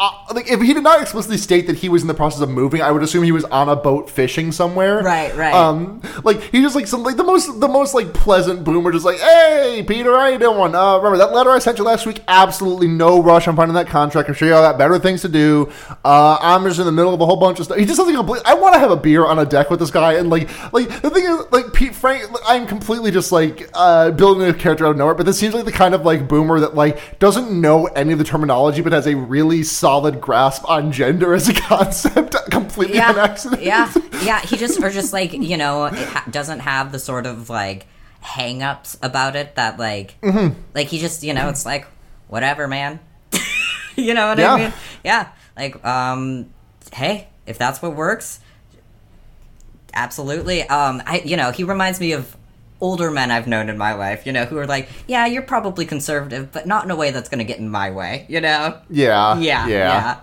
uh, like if he did not explicitly state that he was in the process of moving, I would assume he was on a boat fishing somewhere. Right, right. Um, like he just like some like the most the most like pleasant boomer, just like, hey Peter, how you doing? Uh, remember that letter I sent you last week? Absolutely no rush on finding that contract. I'm sure you all got better things to do. Uh, I'm just in the middle of a whole bunch of stuff. He just something complete. I want to have a beer on a deck with this guy, and like like the thing is like Pete Frank. I'm completely just like uh, building a character out of nowhere, but this seems like the kind of like boomer that like doesn't know any of the terminology, but has a really solid solid grasp on gender as a concept completely on yeah, accident. yeah, yeah. He just or just like you know, it ha- doesn't have the sort of like hang-ups about it that like Mm-hmm. like he just you know it's like whatever, man. you know what Yeah. I mean? Yeah. Like um, hey, if that's what works, absolutely. Um, I you know he reminds me of older men I've known in my life. You know who are like, yeah, you're probably conservative, but not in a way that's going to get in my way. You know? Yeah. Yeah, Yeah. yeah.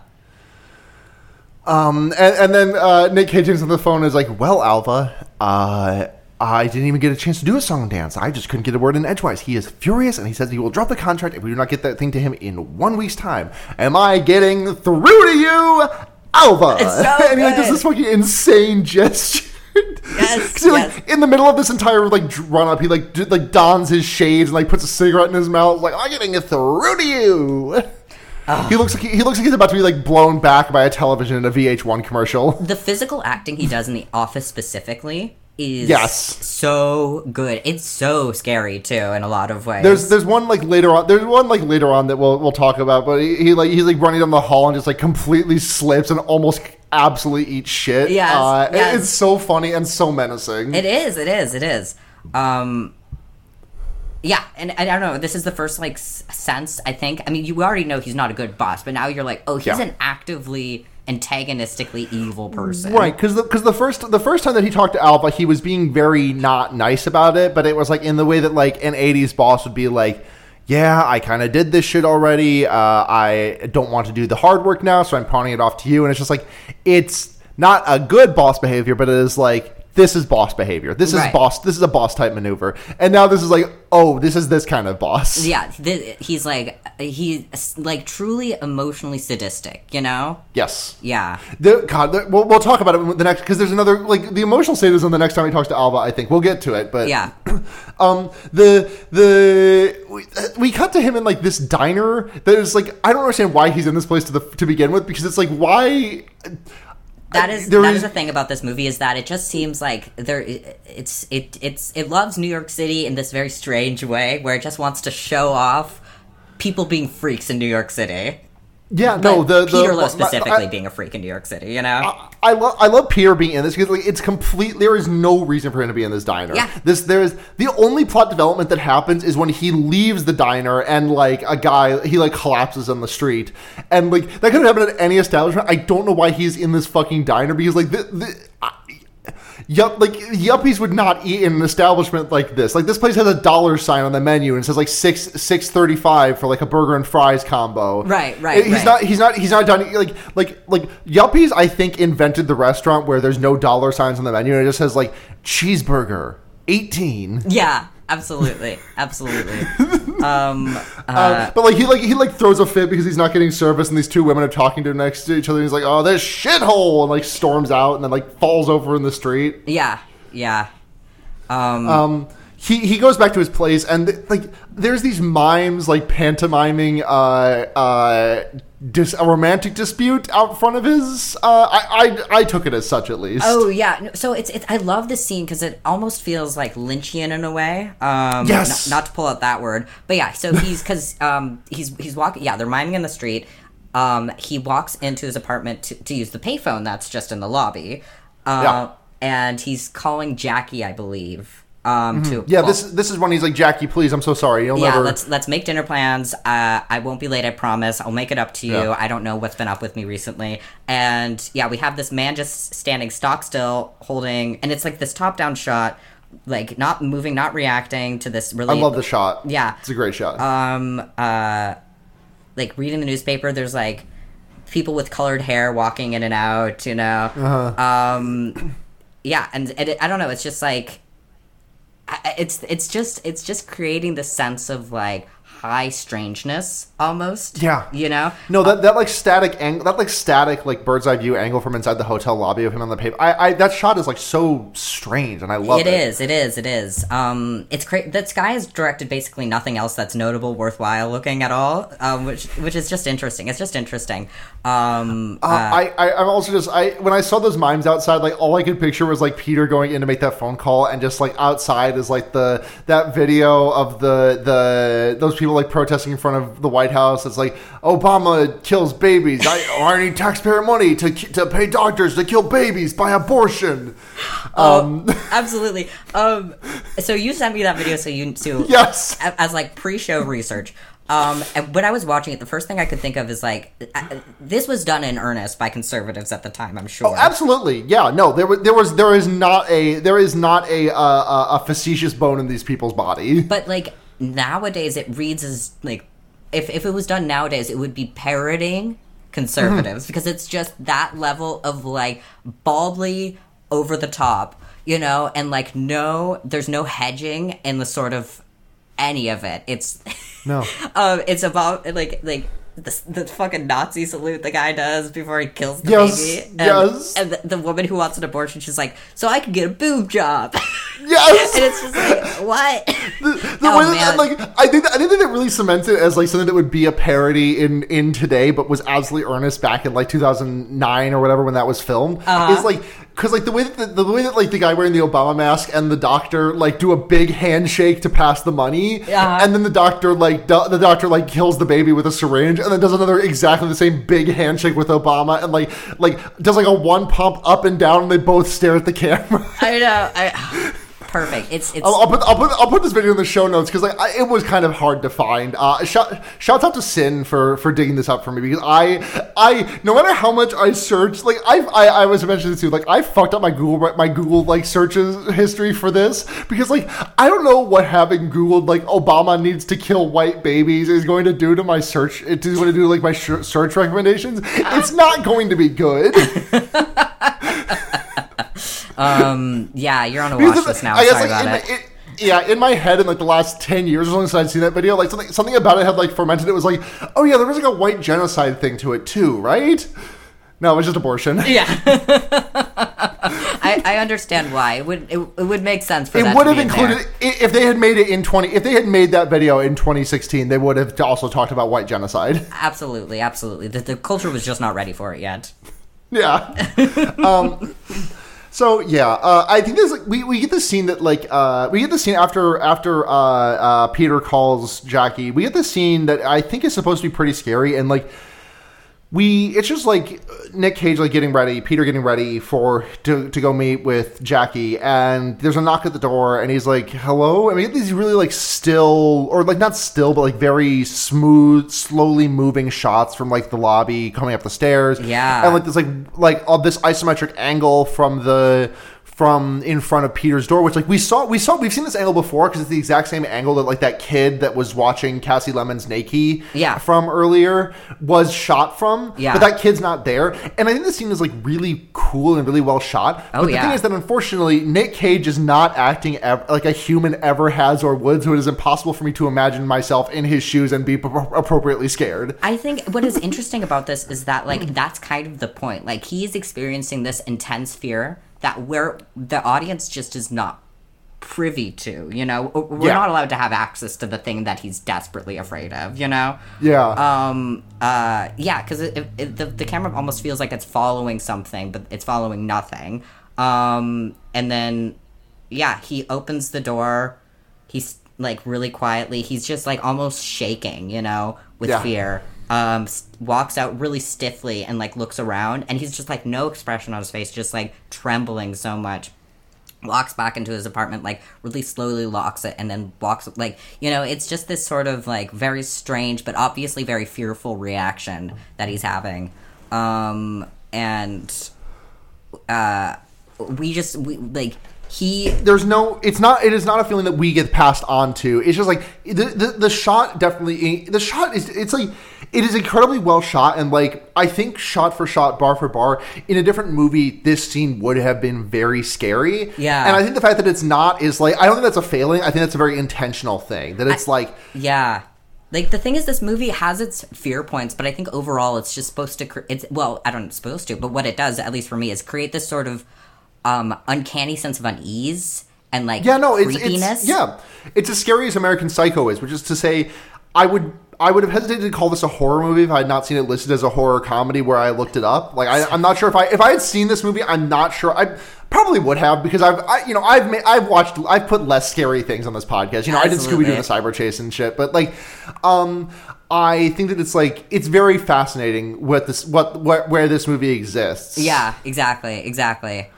Um, and, and then uh, Nick is on the phone is like, "Well, Alva, uh, I didn't even get a chance to do a song and dance. I just couldn't get a word in edgewise. He is furious, and he says he will drop the contract if we do not get that thing to him in one week's time. Am I getting through to you, Alva?" It's so and he like, does this fucking insane gesture. Yes, he, like yes. in the middle of this entire like run up, he like d- like dons his shades and like puts a cigarette in his mouth. Like I'm getting through to you. He looks like he, he looks like he's about to be like blown back by a television in a VH1 commercial. the physical acting he does in the office specifically is Yes. so good it's so scary too in a lot of ways There's there's one like later on. There's one like later on that we'll we'll talk about. But he, he like he's like running down the hall and just like completely slips and almost absolutely eat shit. Yes, uh, yes. it's so funny and so menacing. it is it is it is um yeah and I don't know this is the first like s- sense i think i mean you already know he's not a good boss but now you're like oh he's Yeah. an actively antagonistically evil person Right, because the, cause the first the first time that he talked to Alva, he was being very not nice about it, but it was like in the way that like an '80s boss would be like, "Yeah, I kind of did this shit already. Uh, I don't want to do the hard work now, so I'm pawning it off to you." And it's just like it's not a good boss behavior, but it is like this is boss behavior. This is Right. boss. This is a boss type maneuver. And now this is like, oh, this is this kind of boss. yeah th- he's like he's like truly emotionally sadistic you know Yes. yeah The, God, the, we'll, we'll talk about it the next because there's another like the emotional sadism the next time he talks to Alva. I think we'll get to it, but yeah um the the we, we cut to him in like this diner that is like I don't understand why he's in this place to the to begin with because it's like why that is there that is- is the thing about this movie is that it just seems like there it's it it's it loves New York City in this very strange way where it just wants to show off people being freaks in New York City. Yeah no the, the Peter Loew my- specifically I, being a freak in New York City, you know. I love I love Peter being in this because like it's complete. There is no reason for him to be in this diner. Yeah. This there is the only plot development that happens is when he leaves the diner and like a guy he like collapses on the street and like that could have happened at any establishment. I don't know why he's in this fucking diner because like the. the I, Yup, like yuppies would not eat in an establishment like this. Like this place has a dollar sign on the menu and it says like six six thirty five for like a burger and fries combo. Right, right, He's right. not he's not he's not done like like like yuppies i think invented the restaurant where there's no dollar signs on the menu and it just says like cheeseburger 18 yeah, absolutely, absolutely. um, uh, uh, but like he like he like throws a fit because he's not getting service and these two women are talking to next to each other and he's like oh this shithole and like storms out and then like falls over in the street yeah, yeah. Um, um he, he goes back to his place and like there's these mimes like pantomiming uh uh dis- a romantic dispute out front of his uh I, I I took it as such at least Oh yeah, so it's, it's I love this scene because it almost feels like Lynchian in a way. Um, Yes. not, not to pull out that word, but yeah. So he's because um, he's he's walking. Yeah, they're miming in the street. Um, he walks into his apartment to, to use the payphone that's just in the lobby. Uh, Yeah. and he's calling Jackie, I believe. Um, Mm-hmm. Yeah, well, this this is when he's like, Jackie, please, I'm so sorry. You'll yeah, never. let's let's make dinner plans. Uh, I won't be late, I promise. I'll make it up to you. Yeah. I don't know what's been up with me recently. And yeah, we have this man just standing stock still, holding, and it's like this top down shot, like not moving, not reacting to this really I love the shot. Yeah. it's a great shot. Um, uh, like reading the newspaper, there's like people with colored hair walking in and out. You know. Uh-huh. Um, yeah, and, and it, I don't know. It's just like I- I- it's it's just it's just creating the sense of like high strangeness almost. Yeah. you know. no, that, that like static angle, that like static like bird's eye view angle from inside the hotel lobby of him on the paper. I, I that shot is like so strange, and I love it. It is. It is. It is. Um, it's great. This guy has directed basically nothing else that's notable, worthwhile looking at all. Um, which which is just interesting. It's just interesting. Um, Uh, I, I, I'm also just I when I saw those mimes outside, like all I could picture was like Peter going in to make that phone call, and just like outside is like the that video of the the those people like protesting in front of the White House. It's like Obama kills babies. I, I need taxpayer money to to pay doctors to kill babies by abortion. Um, absolutely. Um, so you sent me that video, so you to yes. a- as like pre-show research. Um, and when I was watching it, the first thing I could think of is like uh, this was done in earnest by conservatives at the time. I'm sure. Oh, absolutely, yeah. No, there was there was there is not a there is not a uh, a, a facetious bone in these people's body. But like nowadays, it reads as like if if it was done nowadays, it would be parroting conservatives Mm-hmm. because it's just that level of like baldly over the top, you know, and like no, there's no hedging in the sort of any of it. It's No. um, it's about like like. The, the fucking Nazi salute the guy does before he kills the Yes, baby. And, yes. And the, the woman who wants an abortion, she's like, so I can get a boob job. Yes. and it's just like, what? the Oh, way that, man. like I think I think that it really cements it as like something that would be a parody in in today, but was absolutely earnest back in like 2009 or whatever when that was filmed. Uh-huh. Is like because like the way that the, the way that like the guy wearing the Obama mask and the doctor like do a big handshake to pass the money, Uh-huh. and then the doctor like do, the doctor like kills the baby with a syringe, and then does another exactly the same big handshake with Obama, and like like does like a one pump up and down, and they both stare at the camera. I know. I, perfect. It's it's. I'll, I'll put I'll put I'll put this video in the show notes because like I, it was kind of hard to find. Uh, shout shouts out to Sin for for digging this up for me because I I no matter how much I searched like I've, I I was mentioning this too like I fucked up my Google my Google like searches history for this because like I don't know what having Googled like Obama needs to kill white babies is going to do to my search it is going to do like my sh- search recommendations. It's not going to be good. um. Yeah, you're on a watch list now. I guess, Sorry like, about in, it. it- Yeah, in my head, in like the last ten years or something since I'd seen that video, like something something about it had like fermented. It was like, oh yeah, there was like a white genocide thing to it too, right? No, it was just abortion. Yeah. I, I understand why. It would it, it would make sense for It would have in there. included i- if they had made it in twenty. If they had made that video in 2016, they would have also talked about white genocide. Absolutely, absolutely. The, the culture was just not ready for it yet. Yeah. um, so yeah, uh, I think there's we, we get the scene that like uh, we get the scene after after uh, uh, Peter calls Jackie. We get the scene that I think is supposed to be pretty scary and like we it's just like uh, Nick Cage like getting ready, Peter getting ready for to, to go meet with Jackie, and there's a knock at the door, and he's like, "Hello." I mean, these really like still or like not still, but like very smooth, slowly moving shots from like the lobby coming up the stairs, Yeah. and like this like like all this isometric angle from the from in front of Peter's door, which like we saw we saw we've seen this angle before because it's the exact same angle that like that kid that was watching Kasi Lemmons Nakey Yeah. from earlier was shot from. Yeah. But that kid's not there. And I think the scene is like really cool and really well shot. Oh, but the yeah. thing is that unfortunately, Nick Cage is not acting like a human ever has or would, so it is impossible for me to imagine myself in his shoes and be p- appropriately scared. I think what is interesting about this is that like that's kind of the point. Like he's experiencing this intense fear that where the audience just is not privy to, you know? We're Yeah. not allowed to have access to the thing that he's desperately afraid of, you know? Yeah. Um uh yeah, it, the the camera almost feels like it's following something, but it's following nothing. Um and then yeah, he opens the door. He's like really quietly. He's just like almost shaking, you know, with Yeah. fear. Um, walks out really stiffly and like looks around, and he's just like no expression on his face, just like trembling so much. Walks back into his apartment, like really slowly locks it, and then walks like you know. It's just this sort of like very strange, but obviously very fearful reaction that he's having. Um, and uh, we just we like he there's no it's not it is not a feeling that we get passed on to it's just like the, the the shot definitely the shot is it's like it is incredibly well shot and like i think shot for shot bar for bar in a different movie this scene would have been very scary Yeah. and i think the fact that it's not is like i don't think that's a failing i think that's a very intentional thing that it's like Yeah. Like the thing is, this movie has its fear points, but I think overall it's just supposed to. Cre- it's well, I don't know, supposed to, but what it does, at least for me, is create this sort of um uncanny sense of unease and like Yeah, no, it's, creepiness. it's yeah, it's as scary as American Psycho is, which is to say, I would I would have hesitated to call this a horror movie if I had not seen it listed as a horror comedy where I looked it up. Like I, I'm not sure if I if I had seen this movie, I'm not sure. I probably would have because I've I, you know I've made, I've watched I've put less scary things on this podcast. You know I did Scooby Doo and the Cyber Chase and shit, but like um I think that it's like it's very fascinating what this what, what where this movie exists. Yeah, exactly, exactly.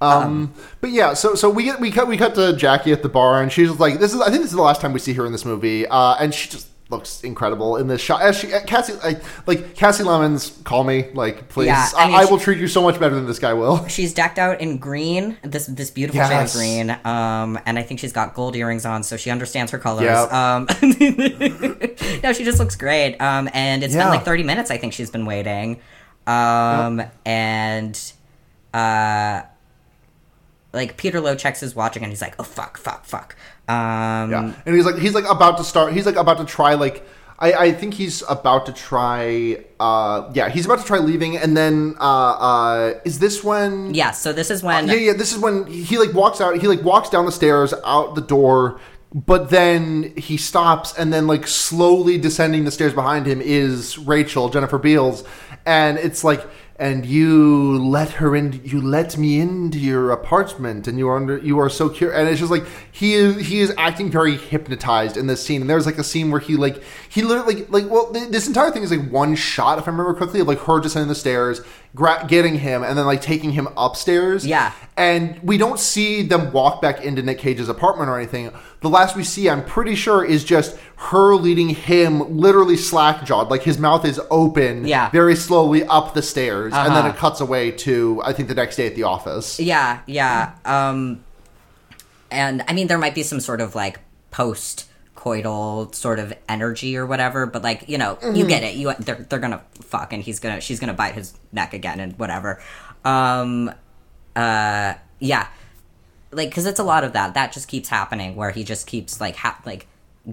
Um, but yeah, so so we get we cut we cut to Jackie at the bar, and she's like, "This is I think this is the last time we see her in this movie," uh, and she just looks incredible in this shot. As she, uh, Kasi, like, like Kasi Lemmons, call me, like, please. Yeah, I, I mean, I she- will treat you so much better than this guy will. She's decked out in green, this this beautiful Yes. shade of green, um, and I think she's got gold earrings on, so she understands her colors. Yep. Um, no, she just looks great. Um, and it's Yeah. been like thirty minutes. I think she's been waiting, um, and uh, like Peter Loew checks his watching, and he's like, "Oh fuck, fuck, fuck." Um, Yeah, and he's like he's like about to start. He's like about to try like. I, I think he's about to try. Uh, yeah, he's about to try leaving, and then uh, uh, is this when? yeah. So this is when yeah, yeah. This is when he like walks out. He like walks down the stairs out the door, but then he stops, and then like slowly descending the stairs behind him is Rachel Jennifer Beals, and it's like, and you let her in. You let me into your apartment, and you are under. You are so curious, and it's just like he is. He is acting very hypnotized in this scene. And there's like a scene where he like he literally like like well th- this entire thing is like one shot if I remember correctly of like her descending the stairs, gra- getting him, and then like taking him upstairs. Yeah. And we don't see them walk back into Nick Cage's apartment or anything. The last we see, I'm pretty sure, is just her leading him literally slack jawed. Like his mouth is open Yeah. very slowly up the stairs. And then Uh-huh. it cuts away to, I think, the next day at the office. Yeah, yeah. Um, and I mean, there might be some sort of like post coital sort of energy or whatever, but like you know, you get it. You they're they're gonna fuck, and he's gonna she's gonna bite his neck again, and whatever. Um, uh, yeah, like because it's a lot of that. That just keeps happening, where he just keeps like ha- like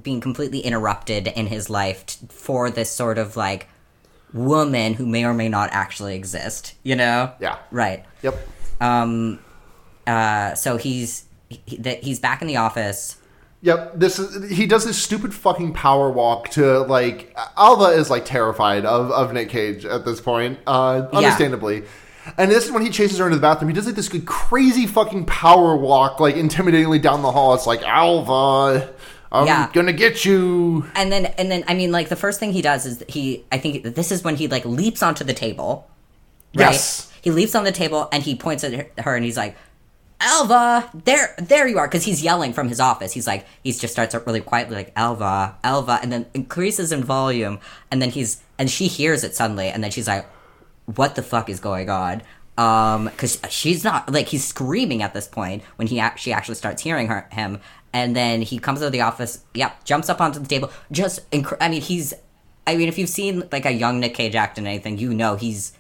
being completely interrupted in his life t- for this sort of like woman who may or may not actually exist. You know? Yeah. Right. Yep. Um, uh, so he's he, that he's back in the office. Yep, this is he does this stupid fucking power walk to like Alva is like terrified of, of Nick Cage at this point, uh, Yeah. understandably. And this is when he chases her into the bathroom. He does like this good crazy fucking power walk, like intimidatingly down the hall. It's like Alva, I'm Yeah. gonna get you. And then and then I mean like the first thing he does is he I think this is when he like leaps onto the table. Right? Yes. He leaps on the table and he points at her and he's like, Alva, there, there you are, because he's yelling from his office. He's like, he just starts up really quietly, like Alva, Alva, and then increases in volume, and then he's, and she hears it suddenly, and then she's like, what the fuck is going on? Um, because she's not like he's screaming at this point when he she actually starts hearing her him, and then he comes out of the office. Yep, jumps up onto the table. Just, inc- I mean, he's, I mean, if you've seen like a young Nick Cage act in anything, you know he's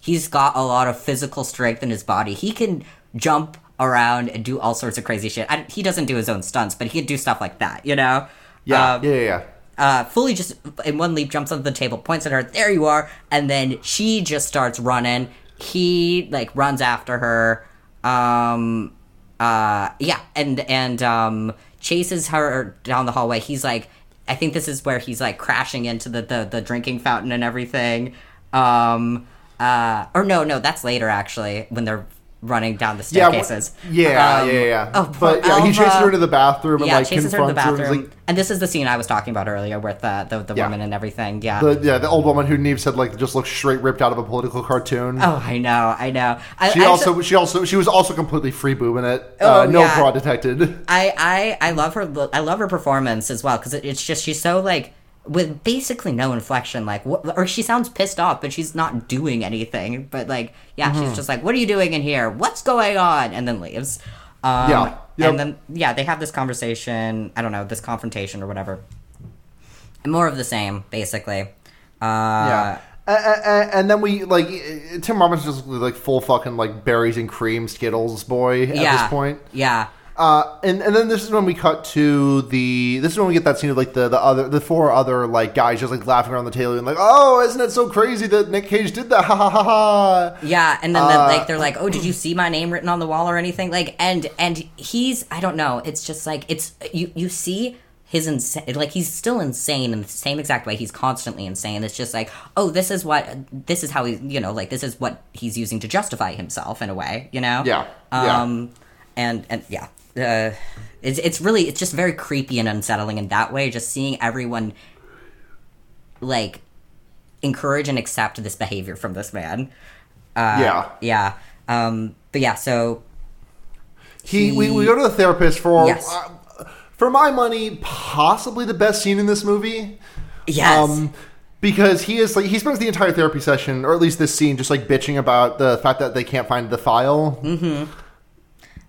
he's got a lot of physical strength in his body. He can jump around and do all sorts of crazy shit. I, he doesn't do his own stunts, but he can do stuff like that. You know? Yeah, Um, yeah, yeah, yeah. uh, fully just in one leap jumps onto the table, points at her. There you are, and then she just starts running. He like runs after her. Um, uh, yeah, and and um, chases her down the hallway. He's like, I think this is where he's like crashing into the the, the drinking fountain and everything. Um, uh, or no, no, that's later actually when they're running down the staircases. yeah, Um, yeah, yeah. Oh, but yeah, he chases her to the bathroom and yeah, like chases her to the confronts her. and bathroom, like, and this is the scene I was talking about earlier with uh, the the Yeah. woman and everything. Yeah. the, yeah, the old woman who Neve said like just looks straight ripped out of a political cartoon. oh, I know, I know. I, She I also, she also, she was also completely free boobing it. Oh, uh, no yeah. fraud detected. I, I, I love her. I love her performance as well because it, it's just she's so like with basically no inflection. Like, what, or she sounds pissed off, but she's not doing anything. But like, yeah, Mm-hmm. she's just like, "What are you doing in here? What's going on?" And then leaves. Um, Yeah. Yep. And then yeah, they have this conversation. I don't know this confrontation or whatever. and More of the same, basically. Uh, Yeah. And, and then we like Tim Robinson just like full fucking like berries and cream Skittles boy at yeah. this point. Yeah. Uh, and and then this is when we cut to the this is when we get that scene of like the the other the four other like guys just like laughing around the table and like oh isn't it so crazy that Nick Cage did that ha ha ha ha Yeah, and then Uh, the, like they're like, "Oh, did you see my name written on the wall or anything?" Like, and and he's I don't know. It's just like it's you you see his insane like he's still insane in the same exact way he's constantly insane it's just like oh this is what this is how he you know like this is what he's using to justify himself in a way you know Yeah, yeah. um and and yeah uh it's, it's really it's just very creepy and unsettling in that way just seeing everyone like encourage and accept this behavior from this man uh Yeah. yeah um but yeah so He, we, we go to the therapist for Yes. uh, for my money, possibly the best scene in this movie. yes Um, because he is like he spends the entire therapy session, or at least this scene, just like bitching about the fact that they can't find the file. Mm-hmm.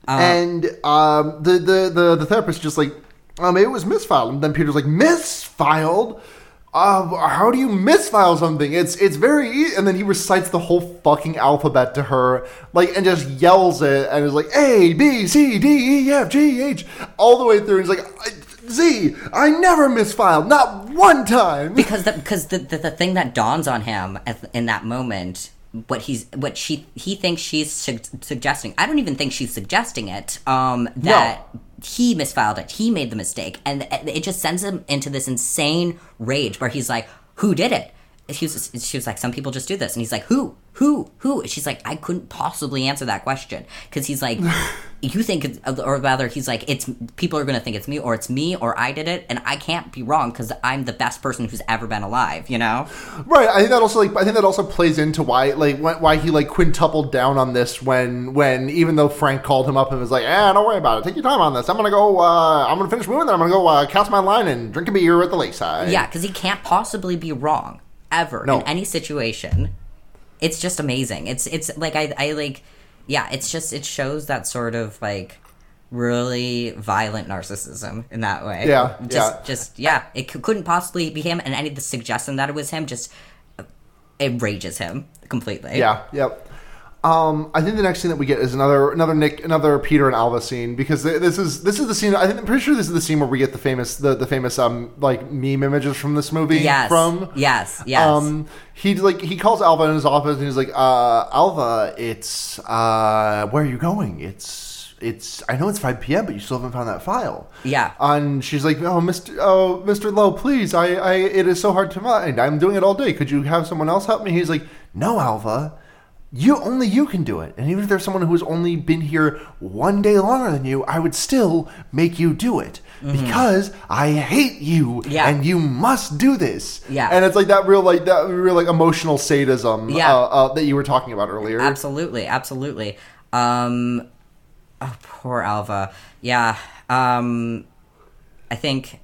And um, the, the the the therapist just like, um, it was misfiled, and then Peter's like, misfiled. Uh, how do you misfile something? It's it's very easy. And then he recites the whole fucking alphabet to her, like, and just yells it, and is like A B C D E F G H all the way through. And He's like, Z, I never misfiled, not one time. because the, because the, the the thing that dawns on him in that moment what he's what she he thinks she's su- suggesting. I don't even think she's suggesting it um that he misfiled it. He made the mistake. And it just sends him into this insane rage where he's like who did it she was, she was like some people just do this and he's like who who who and she's like i couldn't possibly answer that question because he's like you think or rather he's like it's people are going to think it's me or it's me or i did it and i can't be wrong because i'm the best person who's ever been alive you know Right. I think that also like I think that also plays into why like why he like quintupled down on this when when even though Frank called him up and was like, "Ah, don't worry about it. Take your time on this. I'm gonna go. Uh, I'm gonna finish moving. Then I'm gonna go uh, cast my line and drink a beer at the lakeside." yeah because he can't possibly be wrong ever No. in any situation it's just amazing it's it's like i i like yeah it's just it shows that sort of like really violent narcissism in that way Yeah, just yeah. just yeah it c- couldn't possibly be him and any of the suggestion that it was him just uh, it rages him completely Yeah. Yep. Um, I think the next scene that we get is another another Nick another Peter and Alva scene because this is this is the scene I think I'm pretty sure this is the scene where we get the famous the, the famous um like meme images from this movie yes from yes yes Um, he like he calls Alva in his office and he's like, uh, Alva, it's uh, where are you going? It's it's I know it's five p.m., but you still haven't found that file. Yeah. And she's like, oh, Mister, oh, Mister Loew, please, I, I, it is so hard to find. I'm doing it all day. Could you have someone else help me? He's like, no, Alva. You only you can do it, and even if there's someone who's only been here one day longer than you, I would still make you do it because I hate you, Mm-hmm. Yeah. and you must do this. Yeah. and it's like that real like that real like emotional sadism Yeah. uh, uh, that you were talking about earlier. Absolutely, absolutely. Um, oh, poor Alva. Yeah. Um, I think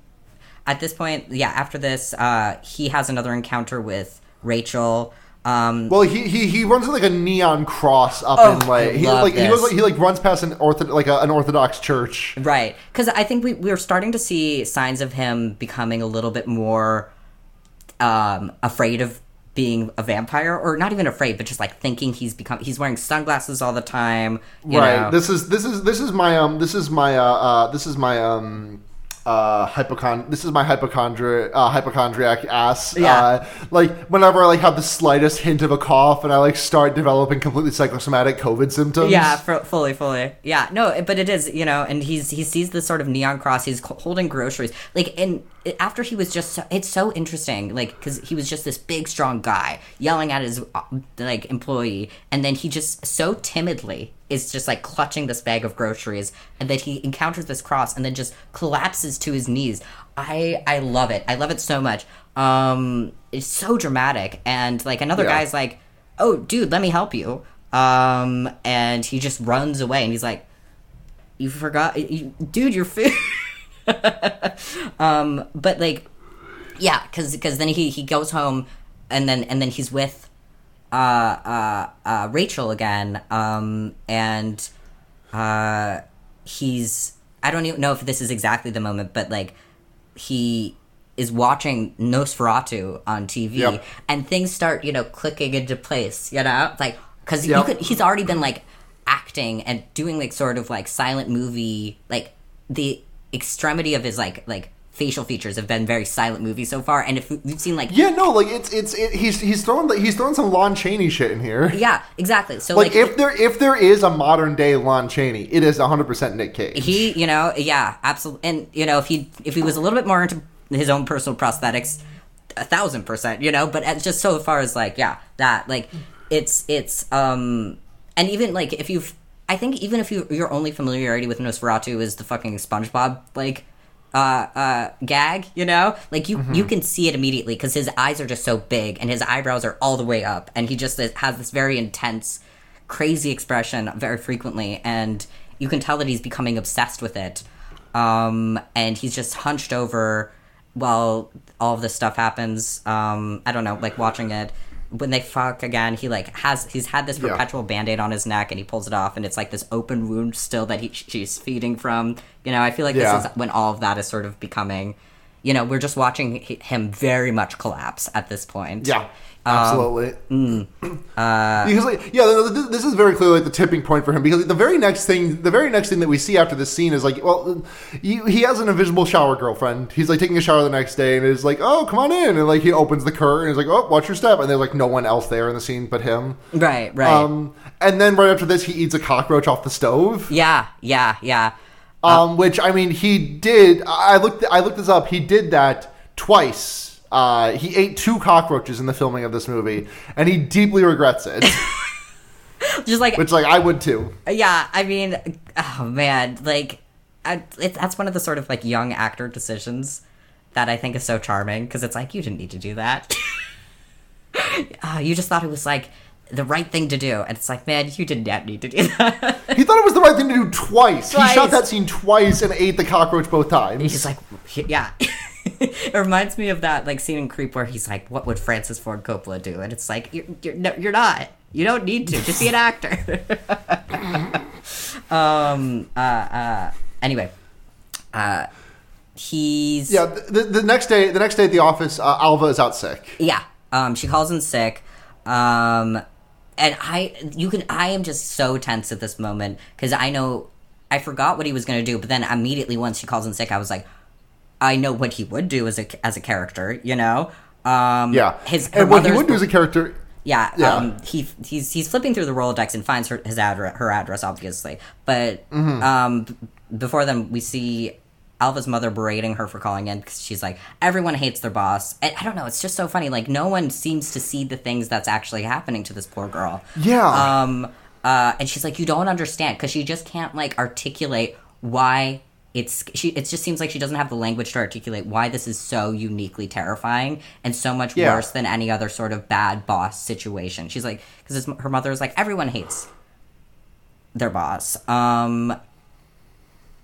at this point, yeah. After this, uh, he has another encounter with Rachel. Um, Well, he, he he runs like a neon cross up Oh, in like he like he goes like, he like runs past an ortho like a, an orthodox church. right, because I think we we're starting to see signs of him becoming a little bit more um, afraid of being a vampire, or not even afraid, but just like thinking he's become. He's wearing sunglasses all the time. You right. Know? This is this is this is my um this is my uh, uh this is my um uh hypochon this is my hypochondri uh, hypochondriac ass Yeah. uh, like whenever i like have the slightest hint of a cough and i like start developing completely psychosomatic covid symptoms Yeah, f- fully, fully. Yeah, no, but it is, you know, and he's he sees this sort of neon cross. He's c- holding groceries, like, and after he was just, so, it's so interesting, like, because he was just this big, strong guy yelling at his like employee, and then he just so timidly is just like clutching this bag of groceries, and then he encounters this cross, and then just collapses to his knees. I I love it. I love it so much. Um, it's so dramatic, and like another Yeah. guy's like, "Oh, dude, let me help you." Um, and he just runs away, and he's like, "You forgot, you, dude, your food." um, but like, yeah, because because then he he goes home, and then and then he's with uh uh uh Rachel again. Um, and uh, he's I don't even know if this is exactly the moment, but like he is watching Nosferatu on TV, Yep. and things start you know clicking into place. You know, like because Yep. you could he's already been like acting and doing like sort of like silent movie like the extremity of his like like facial features have been very silent movie so far. And if we've seen like Yeah, no, like it's it's it, he's he's throwing the, he's throwing some Lon Chaney shit in here. yeah, exactly. So Like, like, if there if there is a modern day Lon Chaney, it is 100 percent Nick Cage. he you know yeah absolutely and you know if he if he was a little bit more into his own personal prosthetics a thousand percent you know but just so far as like yeah that like it's it's um and even like if you've i think even if you your only familiarity with nosferatu is the fucking spongebob like uh uh gag you know? Like you you can see it immediately because his eyes are just so big and his eyebrows are all the way up and he just has this very intense crazy expression very frequently and you can tell that he's becoming obsessed with it um and he's just hunched over while all of this stuff happens um i don't know like watching it when they fuck again he like has he's had this Yeah. perpetual band-aid on his neck and he pulls it off and it's like this open wound still that he she's feeding from you know i feel like Yeah. this is when all of that is sort of becoming you know we're just watching him very much collapse at this point Yeah, absolutely. Um, uh, because like, yeah, th- th- this is very clearly like the tipping point for him. Because the very next thing, the very next thing that we see after this scene is like, well, he, he has an invisible shower girlfriend. He's like taking a shower the next day, and is like, oh, come on in, and like he opens the curtain, and he's like, oh, watch your step, and there's like no one else there in the scene but him. right right Um, and then right after this, he eats a cockroach off the stove. yeah yeah yeah Um, which I mean, he did. I looked. I looked this up. He did that twice. Uh, he ate two cockroaches in the filming of this movie, and he deeply regrets it. just like which, like, I would too. Yeah, I mean, oh man, like, I, it, that's one of the sort of like young actor decisions that I think is so charming because it's like you didn't need to do that. uh, you just thought it was like the right thing to do, and it's like, man, you did not need to do that. He thought it was the right thing to do twice. Twice. He shot that scene twice and ate the cockroach both times. he's like, yeah. it reminds me of that like scene in Creep where he's like, "What would Francis Ford Coppola do?" And it's like, "You're you're, no, you're not. You don't need to. Just be an actor." um. Uh. Uh. Anyway. Uh. He's yeah. The, the next day, the next day at the office, uh, Alva is out sick. Yeah. Um, she calls in sick. Um, and I, you can, I am just so tense at this moment because I know, I forgot what he was going to do, but then immediately once she calls in sick, I was like, I know what he would do as a, as a character, you know? Um, Yeah. His, and what he would do as a character. yeah, Yeah. Um, he he's he's flipping through the Rolodex and finds her his address, her address, obviously. But Mm-hmm. um, before then, we see Alva's mother berating her for calling in because she's like, everyone hates their boss. And I don't know. It's just so funny. Like no one seems to see the things that's actually happening to this poor girl. Yeah. Um. Uh. And she's like, you don't understand because she just can't like articulate why. It's she. It just seems like she doesn't have the language to articulate why this is so uniquely terrifying and so much Yeah. worse than any other sort of bad boss situation. She's like, because her mother is like, everyone hates their boss. Um,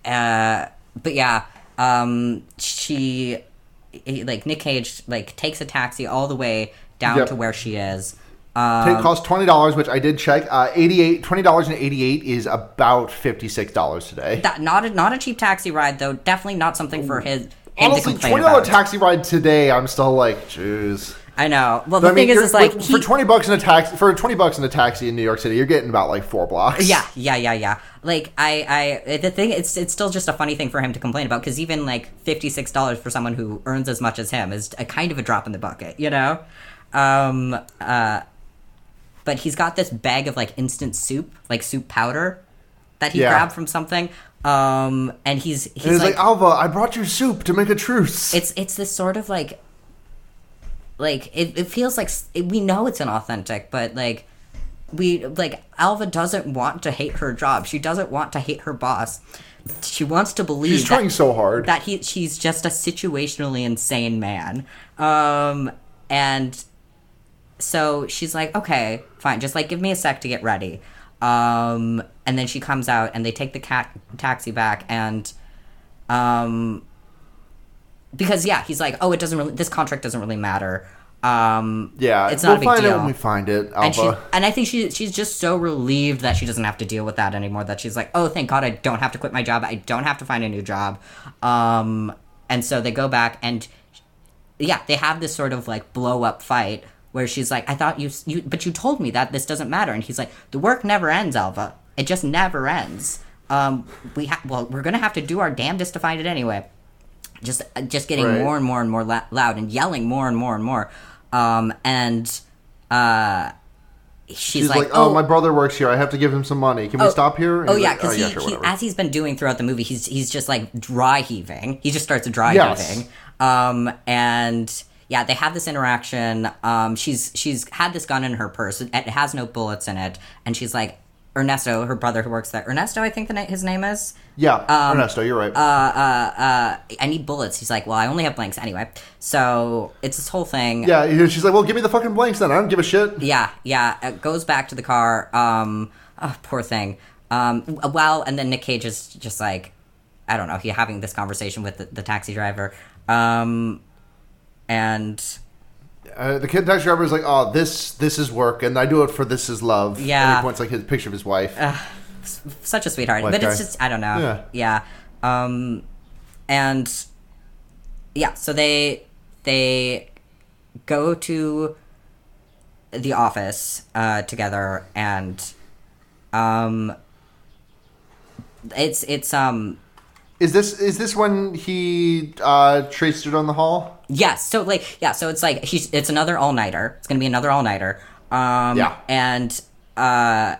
uh, but yeah, um, she, like, Nick Cage, like, takes a taxi all the way down Yep. to where she is. It Um, costs twenty dollars, which I did check. Uh, eighty-eight, twenty dollars and eighty-eight is about fifty-six dollars today. that, not a, not a cheap taxi ride though. Definitely not something for his Honestly, twenty dollar taxi ride today, I'm still like, jeez. I know. Well, the I mean, thing is, is like for, he, for twenty bucks in a taxi for twenty bucks in a taxi in New York City, you're getting about like four blocks. Yeah, yeah, yeah, yeah. Like I, I, the thing, it's it's still just a funny thing for him to complain about because even like fifty six dollars for someone who earns as much as him is a kind of a drop in the bucket, you know. Um, uh, but he's got this bag of like instant soup, like soup powder, that he Yeah. grabbed from something. Um, and he's he's And he's like, like, Alva, I brought you soup to make a truce. it's it's this sort of like like it, it feels like it, we know it's inauthentic but like we like alva doesn't want to hate her job she doesn't want to hate her boss she wants to believe she's trying that, so hard. that he she's just a situationally insane man um and so she's like okay fine just like give me a sec to get ready um and then she comes out and they take the cat taxi back and um because yeah he's like oh it doesn't really this contract doesn't really matter um yeah, it's we'll not a big find deal it when we find it, and she and I think she she's just so relieved that she doesn't have to deal with that anymore. That she's like, oh, thank God, I don't have to quit my job. I don't have to find a new job. Um, and so they go back and yeah, they have this sort of like blow up fight where she's like, I thought you you, but you told me that this doesn't matter, and he's like, the work never ends, Alva. It just never ends. Um, we ha- well, we're gonna have to do our damnedest to find it anyway. just just getting Right. more and more and more la- loud and yelling more and more and more. Um, and uh, she's, She's like, like, "Oh, my brother works here. I have to give him some money. Can we Oh, stop here?" And Oh yeah, like, because yeah, sure, he, as he's been doing throughout the movie, he's he's just like dry heaving. He just starts dry Yes. heaving. Um, and yeah, they have this interaction. Um, she's she's had this gun in her purse. It, has no bullets in it, and she's like Ernesto, her brother who works there. Ernesto, I think the na- his name is. yeah, um, Ernesto, you're right. Uh, I need bullets. He's like, well, I only have blanks anyway. So it's this whole thing. yeah, she's like, "Well, give me the fucking blanks then. I don't give a shit." Yeah, yeah. It goes back to the car. Um, oh, poor thing. Um, well, and then Nick Cage is just like, I don't know. He having this conversation with the, the taxi driver. Um, and Uh, the kid taxi driver is like, "Oh, this this is work, and I do it for this is love." Yeah. and he points like his picture of his wife. such a sweetheart. White but it's just I don't know. Yeah. Yeah. Um, and yeah, so they they go to the office uh, together, and um, it's it's um Is this is this when he uh, traced it on the hall? Yes. So like yeah. So it's like he's it's another all nighter. It's gonna be another all nighter. Um, Yeah. And uh,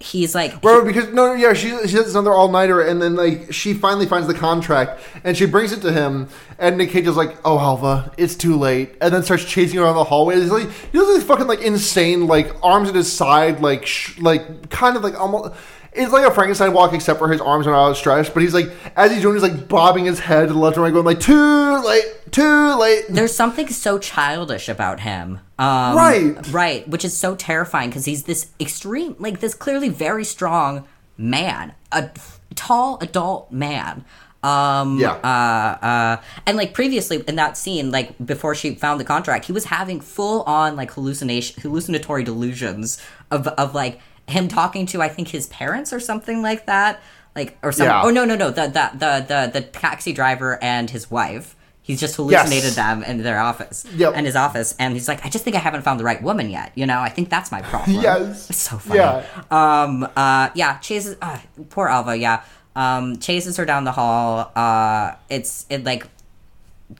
he's like Bro, because no, yeah, she she does another all nighter, and then like she finally finds the contract, and she brings it to him, and Nick Cage is like, "Oh, Alva, it's too late," and then starts chasing her around the hallway. He's like, he does this fucking like insane, like arms at his side, like sh- like kind of like almost. It's like a Frankenstein walk, except for his arms are not outstretched. But he's like, as he's doing, he's like bobbing his head to the left and right, going like, "Too late, too late." there's something so childish about him. Um, Right. Right. Which is so terrifying because he's this extreme, like this clearly very strong man, a tall adult man. Um, Yeah. Uh, uh, and like previously in that scene, like before she found the contract, he was having full on like hallucination, hallucinatory delusions of of like him talking to I think his parents or something like that, like or something. Yeah. Oh no no no the the the the the taxi driver and his wife. He's just hallucinated Yes. them in their office Yep. and his office, and he's like, I just think I haven't found the right woman yet. You know, I think that's my problem. Yes. it's so funny. Yeah. Um. Uh. Yeah. Chases. Uh, poor Alva. Yeah. Um. Chases her down the hall. Uh. It's it like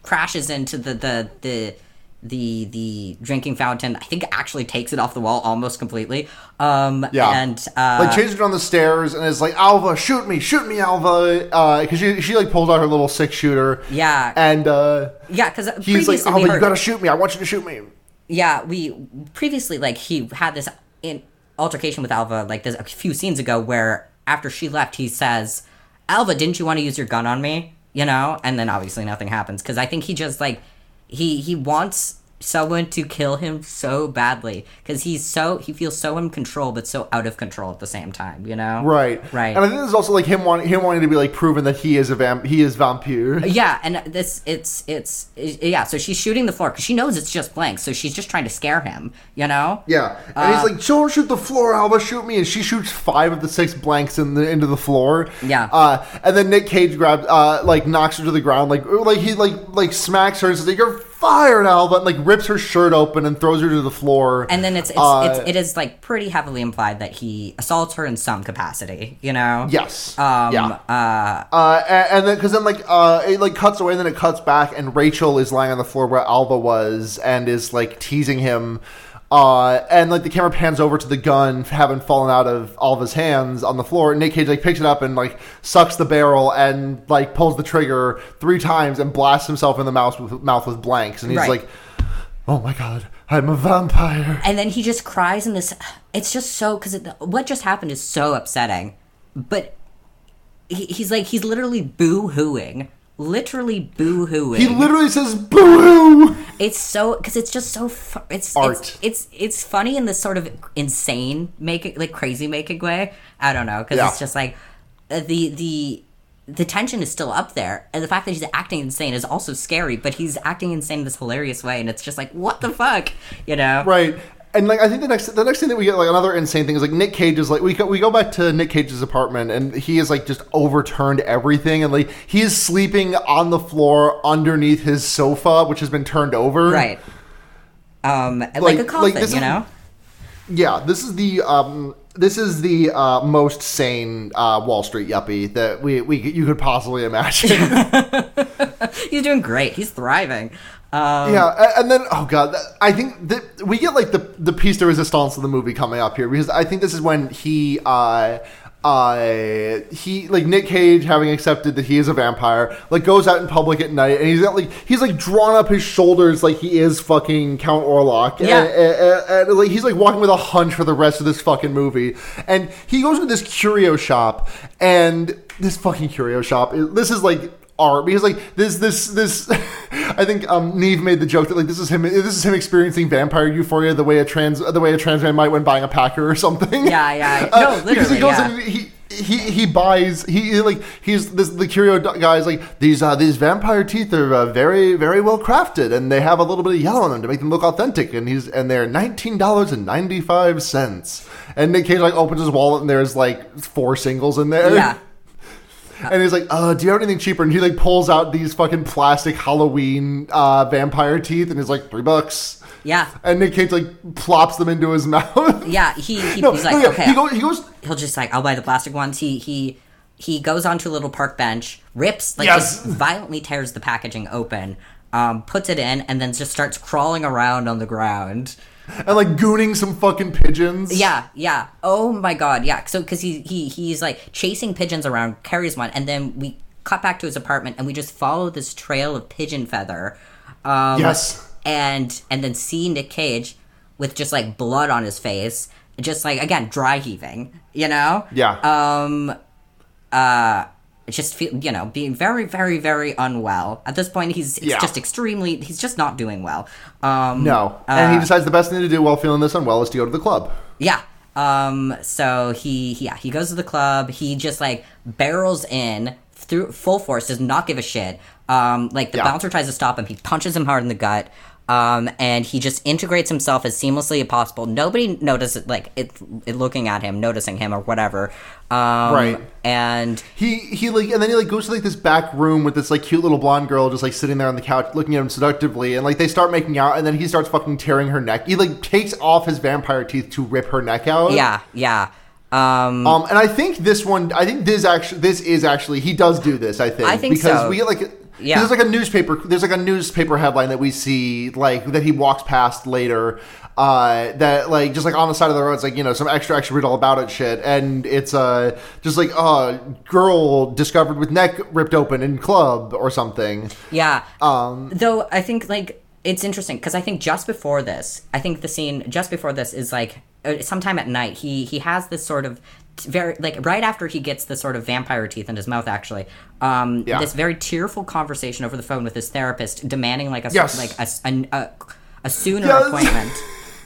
crashes into the the the the the drinking fountain. I think actually takes it off the wall almost completely. Um. Yeah. And uh. like chases her down the stairs and is like, Alva, shoot me, shoot me, Alva, because she she like pulls out her little six shooter. Yeah. and uh, yeah. Because he's like, Alva, you gotta shoot me. I want you to shoot me. yeah, we previously like he had this in altercation with Alva like this a few scenes ago where after she left he says, "Alva, didn't you want to use your gun on me?" You know, and then obviously nothing happens because I think he just like he he wants someone to kill him so badly because he's so he feels so in control but so out of control at the same time. You know, Right, Right. And I think there's also like him wanting him wanting to be like proven that he is a vamp, he is vampire. Yeah, and this it's it's yeah. So she's shooting the floor because she knows it's just blank. So she's just trying to scare him. You know. Yeah, and Uh, he's like, "Don't shoot the floor, Alva. Shoot me!" And she shoots five of the six blanks in the into the floor. Yeah. uh, and then Nick Cage grabs, uh, like knocks her to the ground, like like he like like smacks her and says, "You're fired, Alva," and like rips her shirt open and throws her to the floor. And then it's it's, Uh, it's it is like pretty heavily implied that he assaults her in some capacity. You know. yes, Um. yeah. Uh. Uh, and, and then because then like uh, it like cuts away, and then it cuts back, and Rachel is lying on the floor where Alva was, and is like teasing him. Uh, and like the camera pans over to the gun having fallen out of all of his hands on the floor. And Nick Cage like picks it up and like sucks the barrel and like pulls the trigger three times and blasts himself in the mouth with mouth with blanks. And he's Right. like, "Oh my god, I'm a vampire." And then he just cries in this. It's just so because what just happened is so upsetting. But he, he's like he's literally boo hooing, literally boo hooing. He literally says, boo-hoo. it's so because it's just so fu- it's Art. It's, it's it's funny in this sort of insane making like crazy making way. I don't know because Yeah. it's just like uh, the the the tension is still up there, and the fact that he's acting insane is also scary. But he's acting insane in this hilarious way, and it's just like what the fuck, you know? Right. And like I think the next the next thing that we get like another insane thing is like Nick Cage is like we go, we go back to Nick Cage's apartment and he is like just overturned everything and like he is sleeping on the floor underneath his sofa which has been turned over. Right. Um, like, Like- a like, coffin, this you know. Yeah, this is the um, this is the uh, most sane uh, Wall Street yuppie that we, we you could possibly imagine. He's doing great. He's thriving. Um, yeah, and then oh god, I think that we get like the the piece de resistance of the movie coming up here because I think this is when he uh uh he like Nick Cage having accepted that he is a vampire like goes out in public at night and he's got like he's like drawn up his shoulders like he is fucking Count Orlok Yeah. and, and- and, and, like he's like walking with a hunch for the rest of this fucking movie and he goes to this curio shop and this fucking curio shop this is like art because like this this this I think um Neve made the joke that like this is him this is him experiencing vampire euphoria the way a trans the way a trans man might when buying a packer or something. Yeah, yeah. Uh, No, because he goes yeah. and he he he buys he he, like he's this the curio guy's like these uh these vampire teeth are uh, very very well crafted and they have a little bit of yellow in them to make them look authentic and he's and they're nineteen dollars and ninety five cents and Nick Cage like opens his wallet and there's like four singles in there Yeah. and he's like, uh, do you have anything cheaper? And he like pulls out these fucking plastic Halloween uh, vampire teeth, and he's like, three bucks. Yeah. And Nick Cage like plops them into his mouth. Yeah, he, he no, he's like, no, yeah, okay, He goes, he goes, he'll just like, I'll buy the plastic ones. He he he goes onto a little park bench, rips like Yes. just violently tears the packaging open, um, puts it in, and then just starts crawling around on the ground. And like gooning some fucking pigeons. Yeah, yeah. Oh my god, yeah. So because he he he's like chasing pigeons around, carries one, and then we cut back to his apartment, and we just follow this trail of pigeon feather. Um, Yes. and and then see Nick Cage with just like blood on his face, just like again dry heaving, you know. Yeah. Um. Uh. It's just feel, you know, being very, very, very unwell. At this point, he's it's Yeah. just extremely. He's just not doing well. Um. No. and he decides the best thing to do while feeling this unwell is to go to the club. Yeah. Um. So he, yeah, he goes to the club. He just like barrels in through full force. Does not give a shit. Um. Like the Yeah. bouncer tries to stop him. He punches him hard in the gut. Um. And he just integrates himself as seamlessly as possible. Nobody notices like it, it looking at him, noticing him or whatever. Um, Right. And He he like and then he like goes to like this back room with this like cute little blonde girl just like sitting there on the couch looking at him seductively and like they start making out and then he starts fucking tearing her neck. He like takes off his vampire teeth to rip her neck out. yeah, yeah. Um. Um, and I think this one, I think this actually, this is actually, he does do this. I think I think because so. we get like, Yeah. there's like a newspaper, there's like a newspaper headline that we see like that he walks past later. Uh, that like just like on the side of the road, it's like you know some extra extra read all about it shit, and it's uh just like uh girl discovered with neck ripped open in club or something. Yeah. Um, Though I think like it's interesting because I think just before this, I think the scene just before this is like uh, sometime at night. He he has this sort of very like right after he gets the sort of vampire teeth in his mouth. Actually, um, Yeah. this very tearful conversation over the phone with his therapist, demanding like a Yes. like a a, a, a sooner Yes. appointment.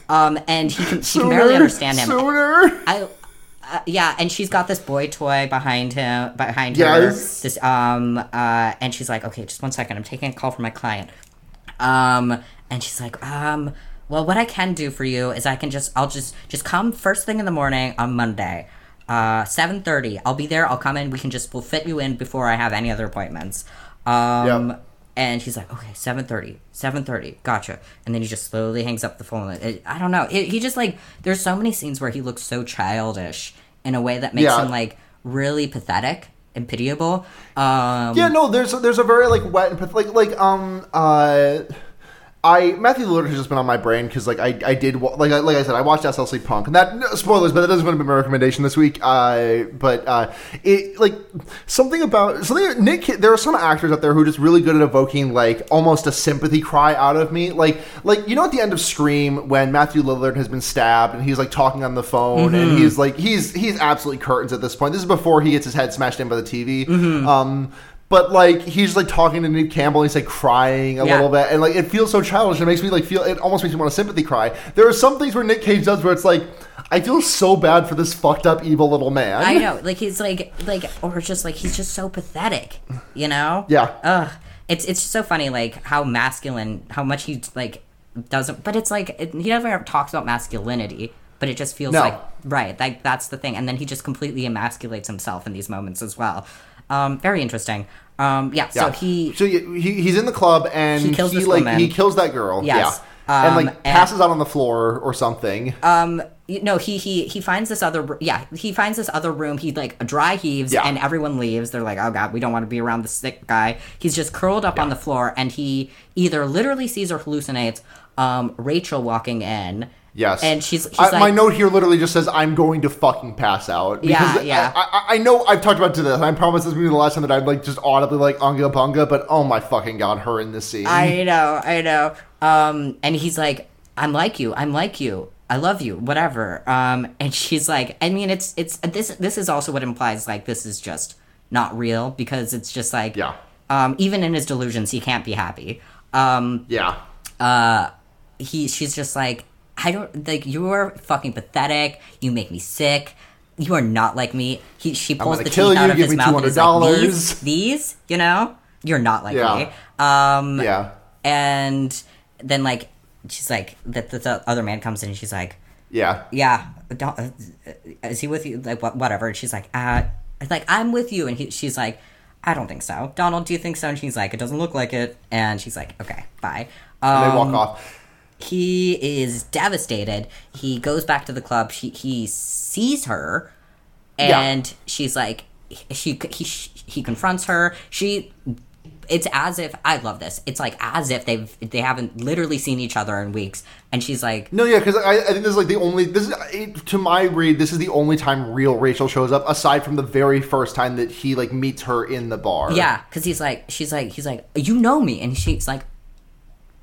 Um, and he can he can barely understand him. Sooner. I, uh, yeah, and she's got this boy toy behind him, behind Yes. her. This um uh, and she's like, okay, just one second, I'm taking a call from my client. Um, and she's like, um, well, what I can do for you is I can just, I'll just, just come first thing in the morning on Monday, uh, seven thirty. I'll be there. I'll come in. We can just, we'll fit you in before I have any other appointments. Um. Yep. And he's like, okay, 7.30, 7.30, gotcha. And then he just slowly hangs up the phone. It, I don't know. It, he just, like, there's so many scenes where he looks so childish in a way that makes Yeah. him, like, really pathetic and pitiable. Um, Yeah, no, there's there's a very like wet and pathetic like like um uh I Matthew Lillard has just been on my brain because like I I did like I, like I said I watched SLC Punk. And that no, spoilers but that doesn't want to be my recommendation this week. Uh but uh it like something about something Nick there are some actors out there who are just really good at evoking like almost a sympathy cry out of me. Like like you know at the end of Scream when Matthew Lillard has been stabbed and he's like talking on the phone and he's like he's he's absolutely curtains at this point. This is before he gets his head smashed in by the TV um but like he's like talking to Neve Campbell, and he's like crying a Yeah. little bit, and like it feels so childish. It makes me like feel. It almost makes me want to sympathy cry. There are some things where Nick Cage does where it's like, I feel so bad for this fucked up evil little man. I know, like he's like like or just like he's just so pathetic, you know? Yeah. Ugh. It's it's so funny like how masculine, how much he like doesn't but it's like it, he never ever talks about masculinity, but it just feels No. like right, like that's the thing. And then he just completely emasculates himself in these moments as well. Um very interesting. Um yeah, so he so he, he he's in the club and He kills this like woman. he kills that girl. Yes. and Um, like passes out on the floor or something. um you- no he he he finds this other yeah he finds this other room he like dry heaves Yeah. and everyone leaves they're like oh god we don't want to be around the sick guy he's just curled up on the floor and he either literally sees or hallucinates um rachel walking in Yes. and she's he's I, like my note here literally just says, "I'm going to fucking pass out." Yeah, Because yeah. I, I, I know I've talked about to this. and I promise this will be the last time that I'd like just audibly like unga bunga. But oh my fucking god, her in this scene. I know, I know. Um, and he's like, I'm like you, I'm like you, I love you, whatever. Um, and she's like, I mean, it's it's this this is also what implies like this is just not real because it's just like, Yeah. Um, even in his delusions, he can't be happy. Um, yeah. uh, he she's just like, I don't like you're fucking pathetic. You make me sick. You are not like me. He she pulls the teeth out of his mouth and is like, these, these, you know, you're not like Yeah. me. Um, Yeah. and then like she's like that the, the other man comes in and she's like Yeah. yeah don't, uh, is he with you like what, whatever and she's like uh it's like i'm with you and he, she's like i don't think so donald do you think so and she's like it doesn't look like it and she's like okay bye And they walk Um, off. He is devastated he goes back to the club she, he sees her Yeah. and she's like she he, he confronts her she it's as if i love this it's like as if they've they haven't literally seen each other in weeks and she's like No, yeah, because I, I think this is like the only this is to my read. This is the only time real Rachel shows up, aside from the very first time that he like meets her in the bar. yeah because he's like she's like he's like you know me and she's like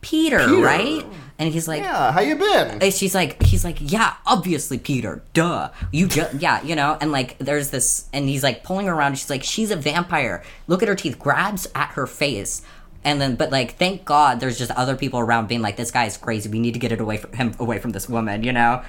peter, Peter. right and he's like Yeah. How you been? And she's like he's like yeah obviously peter duh you just yeah you know and like there's this and he's like pulling her around she's like she's a vampire look at her teeth grabs at her face and then but like thank god there's just other people around being like this guy is crazy we need to get it away from him away from this woman you know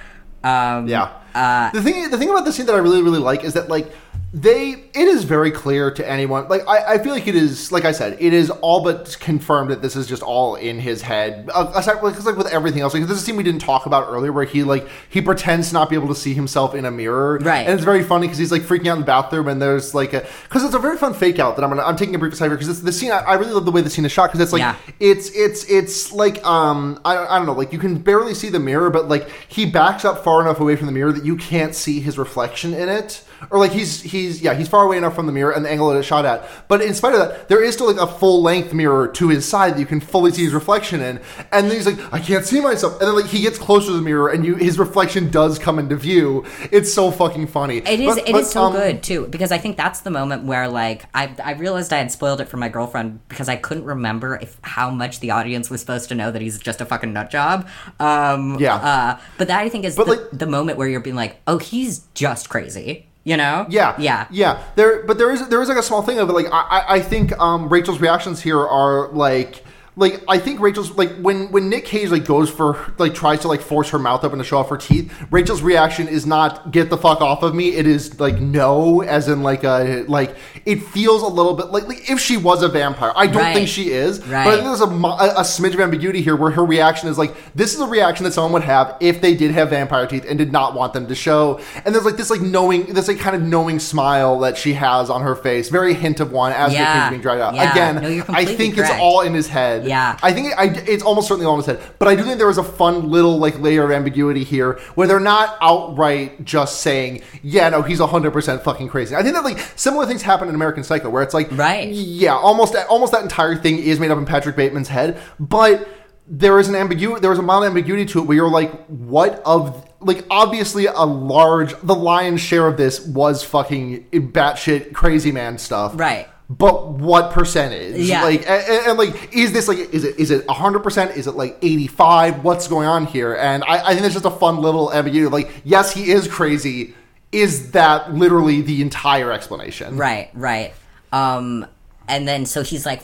um Yeah. uh the thing the thing about the scene that I really really like is that like they it is very clear to anyone like I, I feel like it is like I said it is all but confirmed that this is just all in his head uh, aside because like with everything else like this is a scene we didn't talk about earlier where he like he pretends to not be able to see himself in a mirror Right. and it's very funny because he's like freaking out in the bathroom and there's like a because it's a very fun fake out that I'm gonna I'm taking a brief aside here because the scene I, I really love the way the scene is shot because it's like Yeah. it's it's it's like um I, I don't know like you can barely see the mirror but like he backs up far enough away from the mirror that you can't see his reflection in it or like he's he's yeah he's far away enough from the mirror and the angle that it's shot at but in spite of that there is still like a full length mirror to his side that you can fully see his reflection in and then he's like I can't see myself and then like he gets closer to the mirror and you his reflection does come into view it's so fucking funny It is. But- it but, is so um, good too because I think that's the moment where like I I realized I had spoiled it for my girlfriend because I couldn't remember if how much the audience was supposed to know that he's just a fucking nut job. Um, Yeah. Uh, but that I think is the, like- the moment where you're being like, oh, he's just crazy. You know? Yeah, Yeah. yeah. There, but there is there is like a small thing of it. Like I, I- think um, Rachel's reactions here are like. Like I think Rachel's like when when Nick Cage like goes for like tries to like force her mouth open to show off her teeth. Rachel's reaction is not get the fuck off of me. It is like no, as in like a like it feels a little bit like, like if she was a vampire. I don't Right. think she is, but I Right. think there's a, a a smidge of ambiguity here where her reaction is like this is a reaction that someone would have if they did have vampire teeth and did not want them to show. And there's like this like knowing this like kind of knowing smile that she has on her face, very hint of one as Yeah. the king's being dragged out. Yeah. Again, No, I think it's all in his head. Yeah. I think it, I, it's almost certainly all in his head. But I do think there was a fun little like layer of ambiguity here where they're not outright just saying, yeah, no, he's 100% fucking crazy. I think that like similar things happen in American Psycho where it's like, Right. yeah, almost almost that entire thing is made up in Patrick Bateman's head, but there is an ambiguity. There is a mild ambiguity to it where you're like, what of like obviously a large, the lion's share of this was fucking batshit crazy man stuff, Right. But what percentage? Yeah. Like, and, and, like, is this like, is it is it hundred percent? Is it like eighty five? What's going on here? And I, I think it's just a fun little ambiguity. Like, yes, he is crazy. Is that literally the entire explanation? Right. Right. Um, and then so he's like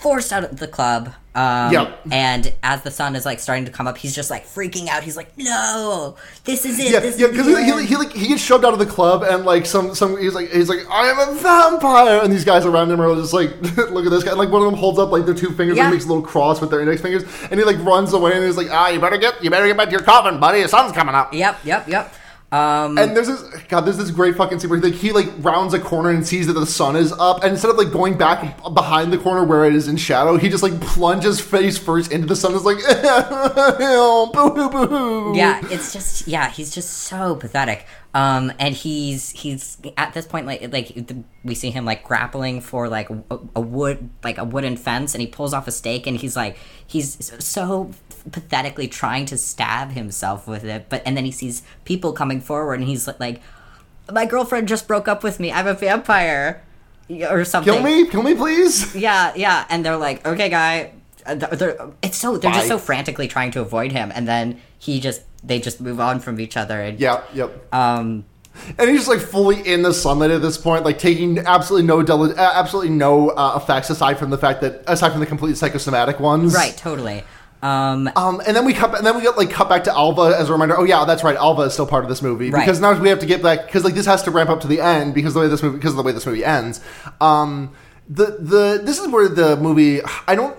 forced out of the club. Um, Yep. And as the sun is like starting to come up, he's just like freaking out. He's like, "No, this is it. Yeah, this yeah, because he, he, he, like he gets shoved out of the club, and like some some he's like he's like I am a vampire, and these guys around him are just like look at this guy, and like one of them holds up like their two fingers Yeah. and makes a little cross with their index fingers, and he like runs away, and he's like ah you better get you better get back to your coffin, buddy, the sun's coming up. Yep, yep, yep. Um, And there's this God, there's this great fucking scene where like he like rounds a corner and sees that the sun is up, and instead of like going back behind the corner where it is in shadow, he just like plunges face first into the sun. Is like, boo hoo boo yeah, it's just yeah, he's just so pathetic. Um, and he's he's at this point like like the- we see him like grappling for like a, a wood like a wooden fence, and he pulls off a stake, and he's like he's so pathetically trying to stab himself with it, but and then he sees people coming forward, and he's like, my girlfriend just broke up with me. I'm a vampire, or something. Kill me, kill me, please. Yeah, yeah, and they're like, "Okay, guy." They're- it's so they're just so frantically trying to avoid him, and then he just they just move on from each other. And, Yeah, yep. Um. And he's just like fully in the sunlight at this point, like taking absolutely no uh, absolutely no uh, effects aside from the fact that aside from the completely psychosomatic ones. Right. Totally. Um. Um, and then we cut, and then we like cut back to Alva as a reminder. Oh yeah, that's right. Alva is still part of this movie Right. because now we have to get back because like this has to ramp up to the end because the way this movie because of the way this movie ends. Um, the the this is where the movie I don't.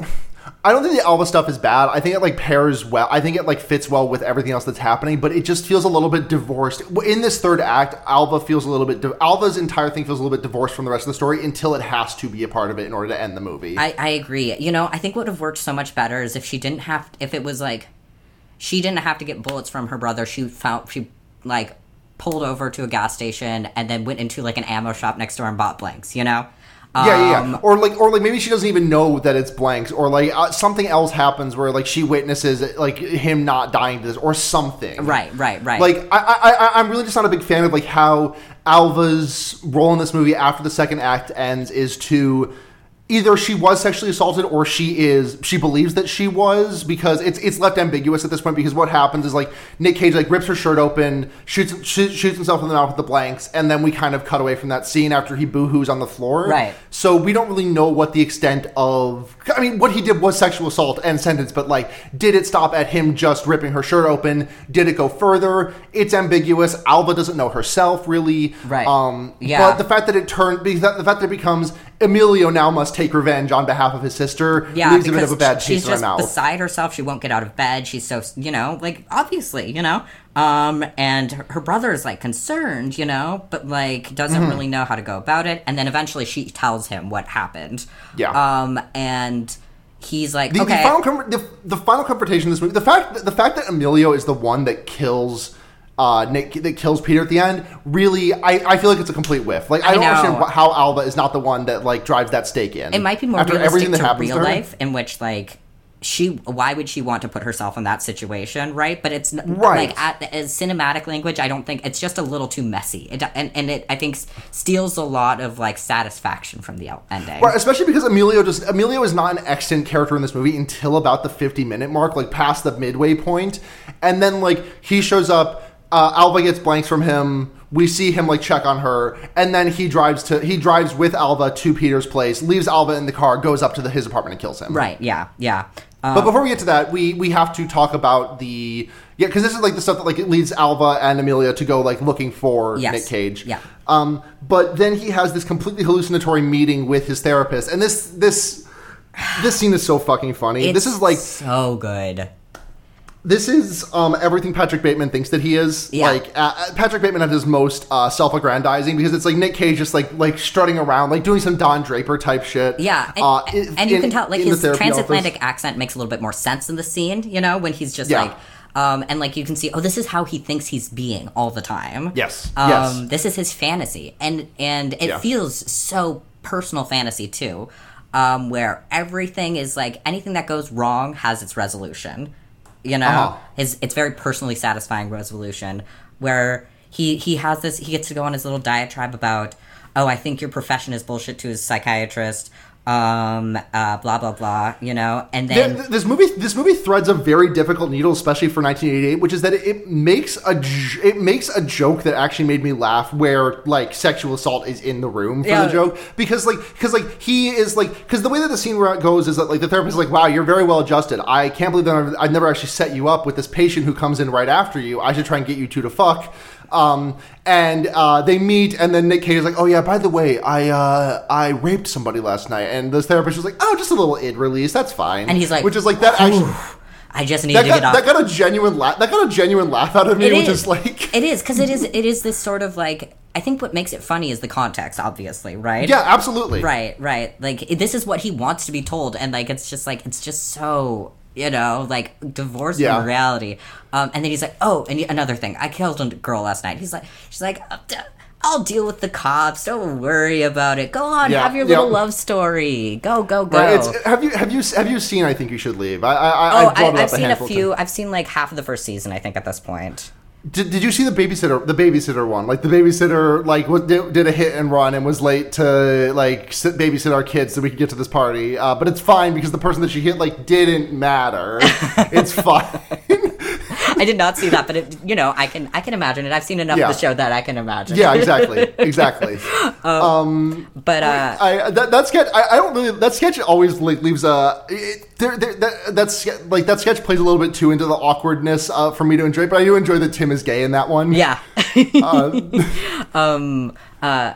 I don't think the Alva stuff is bad. I think it like pairs well. I think it like fits well with everything else that's happening, but it just feels a little bit divorced. In this third act, Alva feels a little bit. Di- Alva's entire thing feels a little bit divorced from the rest of the story until it has to be a part of it in order to end the movie. I I agree. You know, I think what would have worked so much better is if she didn't have if it was like she didn't have to get bullets from her brother. She found she like pulled over to a gas station and then went into like an ammo shop next door and bought blanks. You know. Yeah, yeah, Um, yeah. Or like, or like, maybe she doesn't even know that it's blanks, or like uh, something else happens where like she witnesses like him not dying to this, or something. Right. Right. Right. Like, I, I, I, I'm really just not a big fan of like how Alva's role in this movie after the second act ends is to either she was sexually assaulted or she is she believes that she was because it's it's left ambiguous at this point because what happens is like Nick Cage like rips her shirt open shoots shoots, shoots himself in the mouth with the blanks and then we kind of cut away from that scene after he boohoos on the floor Right. so we don't really know what the extent of I mean what he did was sexual assault and sentence but like did it stop at him just ripping her shirt open did it go further it's ambiguous Alva doesn't know herself really Right. um Yeah. but the fact that it turned the fact that it becomes Emilio now must take revenge on behalf of his sister Yeah, leaves a bit of a bad she's taste in just mouth. beside herself. She won't get out of bed. She's so you know, like obviously, you know. Um, and her, her brother is like concerned, you know, but like doesn't Mm-hmm. really know how to go about it. And then eventually she tells him what happened. Yeah. Um, and he's like, the, okay, the final com- the, the final confrontation in this movie, the fact the fact that Emilio is the one that kills uh, Nick that kills Peter at the end, really, I, I feel like it's a complete whiff. Like I, I don't know. understand wh- how Alva is not the one that like drives that stake in. it might be more After everything that happens real life, in which like she, why would she want to put herself in that situation, right? But it's Right. like at as cinematic language, I don't think it's just a little too messy. It, and and it I think steals a lot of like satisfaction from the ending. Right, especially because Emilio just Emilio is not an extant character in this movie until about the 50 minute mark, like past the midway point, and then like he shows up. Uh, Alva gets blanks from him. We see him like check on her, and then he drives to he drives with Alva to Peter's place, leaves Alva in the car, goes up to the, his apartment and kills him. Right. Yeah. Yeah. Um, But before we get to that, we we have to talk about the yeah because this is like the stuff that like it leads Alva and Emilio to go like looking for Yes. Nick Cage. Yeah. Um, but then he has this completely hallucinatory meeting with his therapist, and this this this scene is so fucking funny. this is like so good. This is um, everything Patrick Bateman thinks that he is. Yeah. Like uh, uh, Patrick Bateman at his most uh, self-aggrandizing because it's like Nick Cage just like like strutting around, like doing some Don Draper type shit. Yeah, and, Uh, and, you in- can tell like in the his transatlantic office. accent makes a little bit more sense in the scene. You know, when he's just Yeah. like, um, and like you can see, oh, this is how he thinks he's being all the time. Yes, um, yes. This is his fantasy, and and it Yeah. feels so personal fantasy too, um, where everything is like anything that goes wrong has its resolution. You know, Uh-huh. his it's very personally satisfying resolution where he he has this he gets to go on his little diatribe about oh I think your profession is bullshit to his psychiatrist um uh blah blah blah you know and then Th- this movie this movie threads a very difficult needle especially for 1988 which is that it, makes a it makes a joke that actually made me laugh where like sexual assault is in the room for Yeah. the joke. Because like because like he is like because the way that the scene goes is that like the therapist is like wow you're very well adjusted. I can't believe that I've, I've never actually set you up with this patient who comes in right after you. I should try and get you two to fuck um, and uh, they meet, and then Nick Cage is like, "Oh yeah, by the way, I uh, I raped somebody last night," and this therapist was like, "Oh, just a little id release, that's fine." And he's like, which is like that actually. I just need That to got, get off. that got a genuine laugh. That got a genuine laugh out of me, It which is. is like, it is because it is it is this sort of like I think what makes it funny is the context, obviously, right? yeah, absolutely. Right, right. Like this is what he wants to be told, and like it's just like it's just so you know like divorce Yeah. from reality. Um, and then he's like, oh, and y- another thing, I killed a girl last night. He's like, she's like. "Uh, d- I'll deal with the cops. Don't worry about it. Go on, Yeah, have your little yeah. love story. Go, go, go. Right, it's, have you have you have you seen? I think you should leave. I I, I oh, I've I, I've seen a few. I've seen like half of the first season. I think at this point. Did, did you see the babysitter? The babysitter one, like the babysitter, like what did, did a hit and run and was late to like sit, babysit our kids so we could get to this party. Uh, but it's fine because the person that she hit like didn't matter. it's fine. I did not see that, but it, you know, I can I can imagine it. I've seen enough Yeah. of the show that I can imagine. yeah, exactly, exactly. but uh, I that, that sketch I, I don't really that sketch always like leaves a it, there, there, that that's like that sketch plays a little bit too into the awkwardness uh, for me to enjoy, but I do enjoy that Tim is gay in that one. yeah. Uh, um. Uh.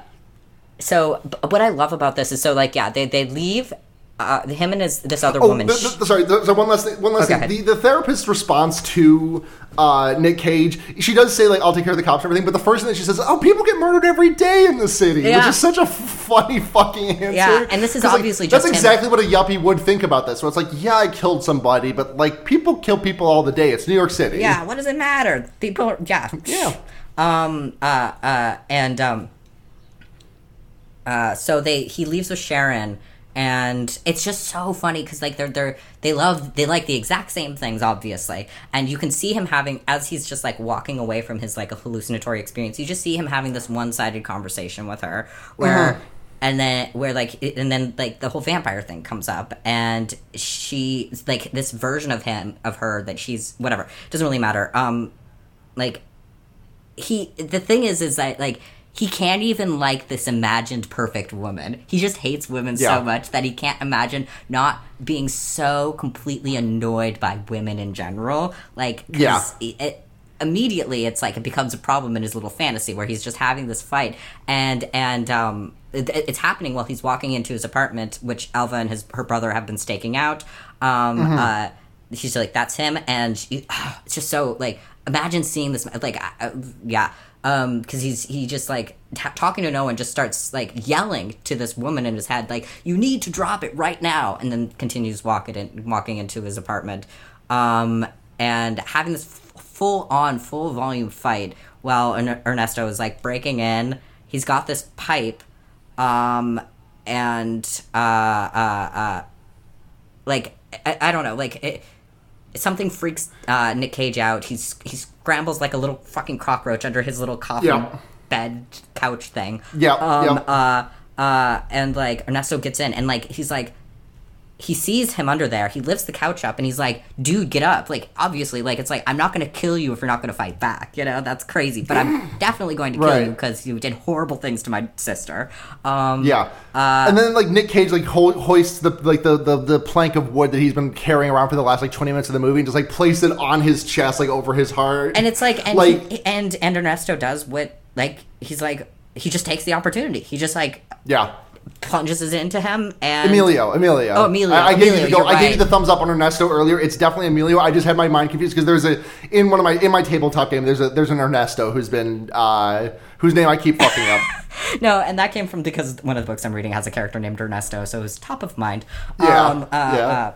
So what I love about this is so like yeah they they leave. Uh, him and his this other Oh, woman. the, the, sorry. The, so one last thing. One last Okay, thing. The, the therapist's response to uh, Nick Cage, she does say like, "I'll take care of the cops and everything," but the first thing that she says, "Oh, people get murdered every day in the city," which is such a funny fucking answer. Yeah, and this is 'Cause, like, obviously that's him- exactly what a yuppie would think about this. So it's like, yeah, I killed somebody, but like people kill people all the day. It's New York City. yeah. What does it matter? People. are- Yeah. Yeah. Um. Uh. Uh. And um. Uh. So they he leaves with Sharon. And it's just so funny because like they're they're they love they like the exact same things obviously, and you can see him having as he's just like walking away from his like a hallucinatory experience. You just see him having this one sided conversation with her where and then where like and then like the whole vampire thing comes up. And she like this version of him of her that she's whatever doesn't really matter. Um like he the thing is is that like he can't even like this imagined perfect woman he just hates women Yeah. so much that he can't imagine not being so completely annoyed by women in general Like, Yeah. it, it- immediately it's like it becomes a problem in his little fantasy where he's just having this fight and and um it, it's happening while he's walking into his apartment which Elva and his her brother have been staking out um Mm-hmm. uh she's like that's him and she, it's just so like imagine seeing this like uh, yeah um because he's he just like t- talking to no one just starts like yelling to this woman in his head like you need to drop it right now and then continues walking in, walking into his apartment. Um and having this f- full on full volume fight while Ern- Ernesto is like breaking in he's got this pipe um and uh uh uh like I, I don't know like it, something freaks uh, Nic Cage out. He's he scrambles like a little fucking cockroach under his little coffin Yeah. bed couch thing. Yeah, Um. yeah. Uh. Uh. And like Ernesto gets in and like he's like. He sees him under there. He lifts the couch up and he's like, "Dude, get up!" Like, obviously, like it's like I'm not gonna kill you if you're not gonna fight back. You know, that's crazy. But I'm definitely going to kill Right. you because you did horrible things to my sister. Um, Yeah, Uh, and then like Nic Cage like ho- hoists the like the, the the plank of wood that he's been carrying around for the last like twenty minutes of the movie and just like place it on his chest like over his heart. and it's like and Like- he, and and Ernesto does what like he's like he just takes the opportunity. He just like yeah, plunges it into him and Emilio, Emilio. Oh, Emilio, I, I gave Emilio, you the, I gave you the thumbs up on Ernesto earlier. It's definitely Emilio. I just had my mind confused because there's a in one of my in my tabletop game. There's a there's an Ernesto who's been uh whose name I keep fucking up. no, and that came from because one of the books I'm reading has a character named Ernesto, so it was top of mind. Yeah, Um, uh, yeah. Uh,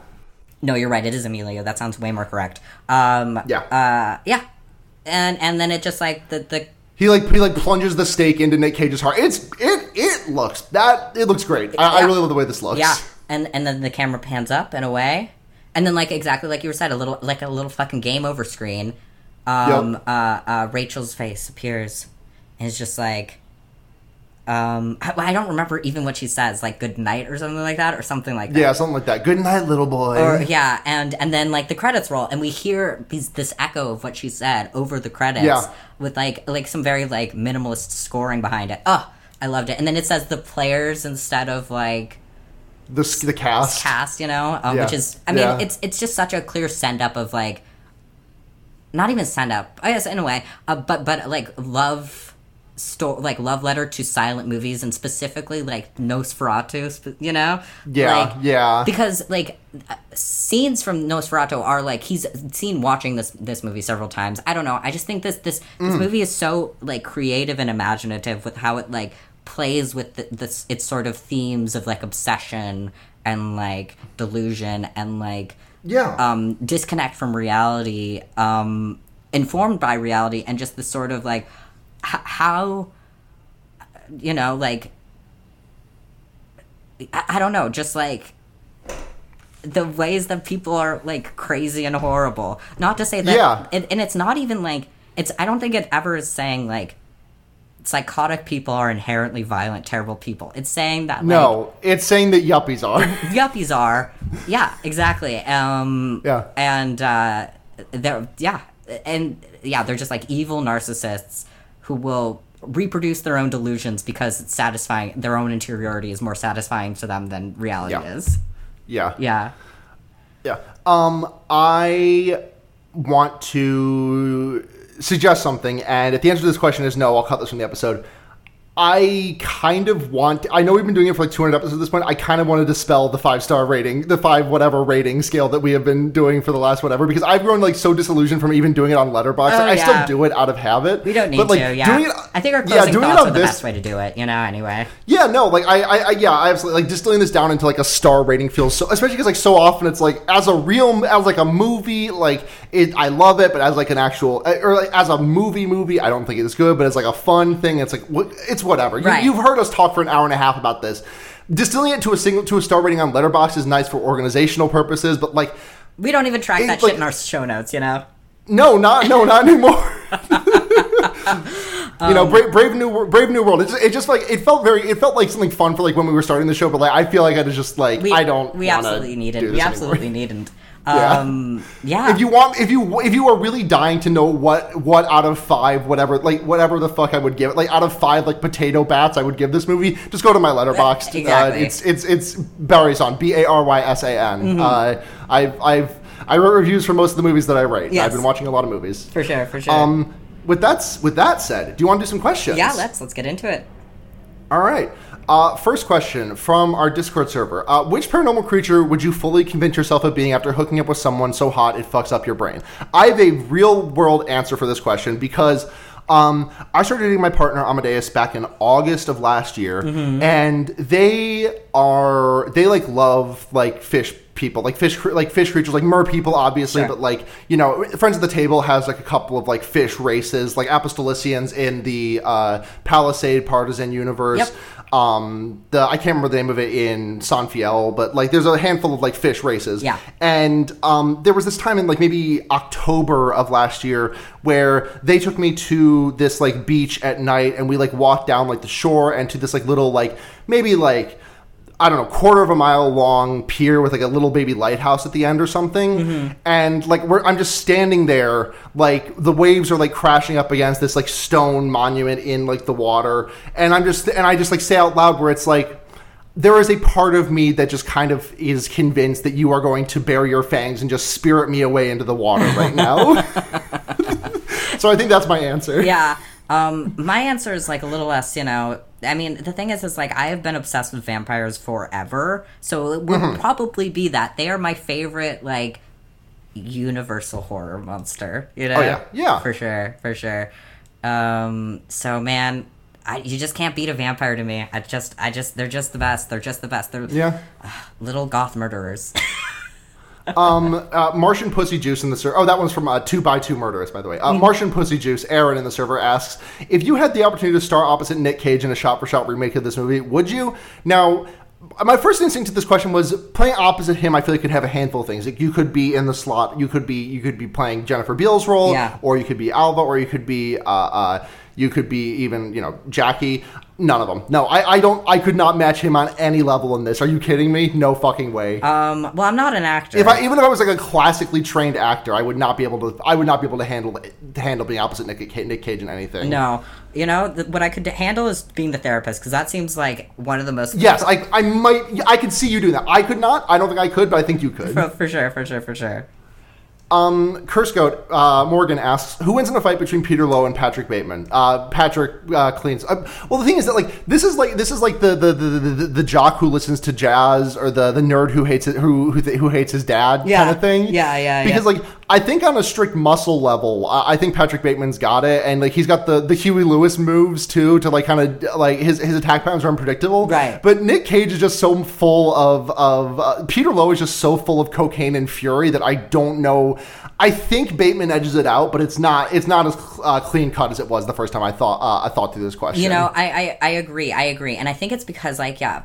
no, you're right. It is Emilio. That sounds way more correct. Um, Yeah. Uh, yeah. And and then it just like the the He like he like plunges the stake into Nic Cage's heart. It's it it looks that it looks great. I, I really love the way this looks. Yeah, and and then the camera pans up and away, and then like exactly like you were said, a little like a little fucking game over screen. Um, Yep. uh, uh, Rachel's face appears, and it's just like, um, I, I don't remember even what she says, like good night or something like that, or something like that. Yeah, something like that. Good night, little boy. Or yeah, and and then like the credits roll, and we hear these this echo of what she said over the credits Yeah. with like like some very like minimalist scoring behind it. Oh, I loved it. And then it says the players instead of like the the cast. cast, you know, um, Yeah. which is, I mean, Yeah. it's it's just such a clear send up of like, not even send up, I guess in a way, uh, but but like love sto- like love letter to silent movies and specifically like Nosferatu, you know? Yeah, Like, yeah. Because like uh, scenes from Nosferatu are like he's seen watching this this movie several times. I don't know. I just think this this this Mm. movie is so like creative and imaginative with how it like plays with the, this its sort of themes of like obsession and like delusion and like Yeah. um, disconnect from reality, um, informed by reality, and just the sort of like how, you know, like I-, I don't know, just like the ways that people are like crazy and horrible. Not to say that, Yeah. and, and it's not even like it's. I don't think it ever is saying like psychotic people are inherently violent, terrible people. It's saying that like, no, it's saying that yuppies are. yuppies are. Yeah, exactly. Um, Yeah. And uh, they're yeah, and yeah, they're just like evil narcissists who will reproduce their own delusions because it's satisfying. Their own interiority is more satisfying to them than reality Yeah. is. yeah. Yeah. Yeah. Um, I want to suggest something, and if the answer to this question is no, I'll cut this from the episode. I kind of want. I know we've been doing it for like 200 episodes at this point. I kind of want to dispel the five star rating, the five whatever rating scale that we have been doing for the last whatever, because I've grown like so disillusioned from even doing it on Letterboxd. Oh, I yeah. still do it out of habit. We don't need but, like, to. Yeah. Doing it, I think our yeah, closing doing it on are the this- best way to do it. You know. Anyway. yeah, no, like I, I, I yeah, I absolutely like distilling this down into like a star rating feels so, especially because like so often it's like as a real, as like a movie, like it, I love it, but as like an actual eh, or like as a movie movie, I don't think it's good, but it's like a fun thing. It's like it's whatever. You, Right. You've heard us talk for an hour and a half about this. Distilling it to a single to a star rating on Letterboxd is nice for organizational purposes, but like We don't even track It, that like- shit in our show notes. You know. no, not no, not anymore. you know, um, Brave, Brave New Brave New World. It just, it just like it felt very. It felt like something fun for like when we were starting the show, but like I feel like I was just like We, I don't. We absolutely need do it. this We anymore. absolutely needn't. Yeah. Um, yeah. If you want, if you if you are really dying to know what what out of five, whatever like whatever the fuck I would give it, like out of five like potato bats I would give this movie, just go to my Letterboxd. Exactly. Uh, it's it's it's Barryson B A R Y S A N. Mm-hmm. Uh, I've I've I wrote reviews for most of the movies that I write. Yes. I've been watching a lot of movies. for sure. For sure. Um, with that with that said, do you want to do some questions? yeah. Let's let's get into it. All right. Uh, first question from our Discord server: uh, Which paranormal creature would you fully convince yourself of being after hooking up with someone so hot it fucks up your brain? I have a real world answer for this question because. Um, I started dating my partner Amadeus back in August of last year, and they are they like love like fish people, like fish like fish creatures, like mer people, obviously, Sure. but like you know, friends at the table has like a couple of like fish races, like Apostolosians in the uh, Palisade Partizan universe. Yep. Um, the I can't remember the name of it in Sangfielle, but like there's a handful of like fish races. Yeah. And um, there was this time in like maybe October of last year where they took me to this like beach at night, and we like walked down like the shore and to this like little like maybe like. I don't know, quarter of a mile long pier with like a little baby lighthouse at the end or something. Mm-hmm. And like we're, I'm just standing there, like the waves are like crashing up against this like stone monument in like the water, and I'm just and I just like say out loud where it's like there is a part of me that just kind of is convinced that you are going to bare your fangs and just spirit me away into the water right now. so I think that's my answer. yeah. Um, my answer is like a little less, you know. I mean, the thing is, is like I have been obsessed with vampires forever, so it would Mm-hmm. probably be that they are my favorite, like universal horror monster. You know? Oh, yeah. Yeah. for sure, for sure. Um, so man, I, you just can't beat a vampire to me. I just, I just, they're just the best. They're just the best. They're Yeah. little goth murderers. Um, uh, Martian Pussy Juice in the server. Oh, that one's from uh, Two by Two Murderers, by the way. Uh, Mm-hmm. Martian Pussy Juice. Aaron in the server asks if you had the opportunity to star opposite Nic Cage in a shot-for-shot remake of this movie, would you? Now. My first instinct to this question was playing opposite him. I feel like could have a handful of things. Like you could be in the slot. You could be you could be playing Jennifer Beals role, Yeah. or you could be Alva, or you could be uh, uh, you could be even you know Jackie. None of them. No, I, I don't. I could not match him on any level in this. Are you kidding me? No fucking way. um, well, I'm not an actor. If I even if I was like a classically trained actor, I would not be able to. I would not be able to handle to handle being opposite Nick, Nic Cage in anything. no, you know th- what I could handle is being the therapist because that seems like one of the most Yes, I, I might. I could see you doing that. I could not. I don't think I could, but I think you could. for, for sure, for sure, for sure. Um, Kursgoat uh, Morgan asks, "Who wins in a fight between Peter Loew and Patrick Bateman?" Uh, Patrick uh, cleans. Uh, well, the thing is that like this is like this is like the the, the, the, the jock who listens to jazz or the the nerd who hates it who who, th- who hates his dad Yeah. kind of thing. Yeah, yeah, yeah. Because yeah. like I think on a strict muscle level, I, I think Patrick Bateman's got it, and like he's got the the Huey Lewis moves too to like kind of like his his attack patterns are unpredictable. Right. But Nic Cage is just so full of of uh, Peter Loew is just so full of cocaine and fury that I don't know. I think Bateman edges it out, but it's not it's not as uh, clean cut as it was the first time I thought uh, I thought through this question. You know, I, I I agree. I agree, and I think it's because like yeah,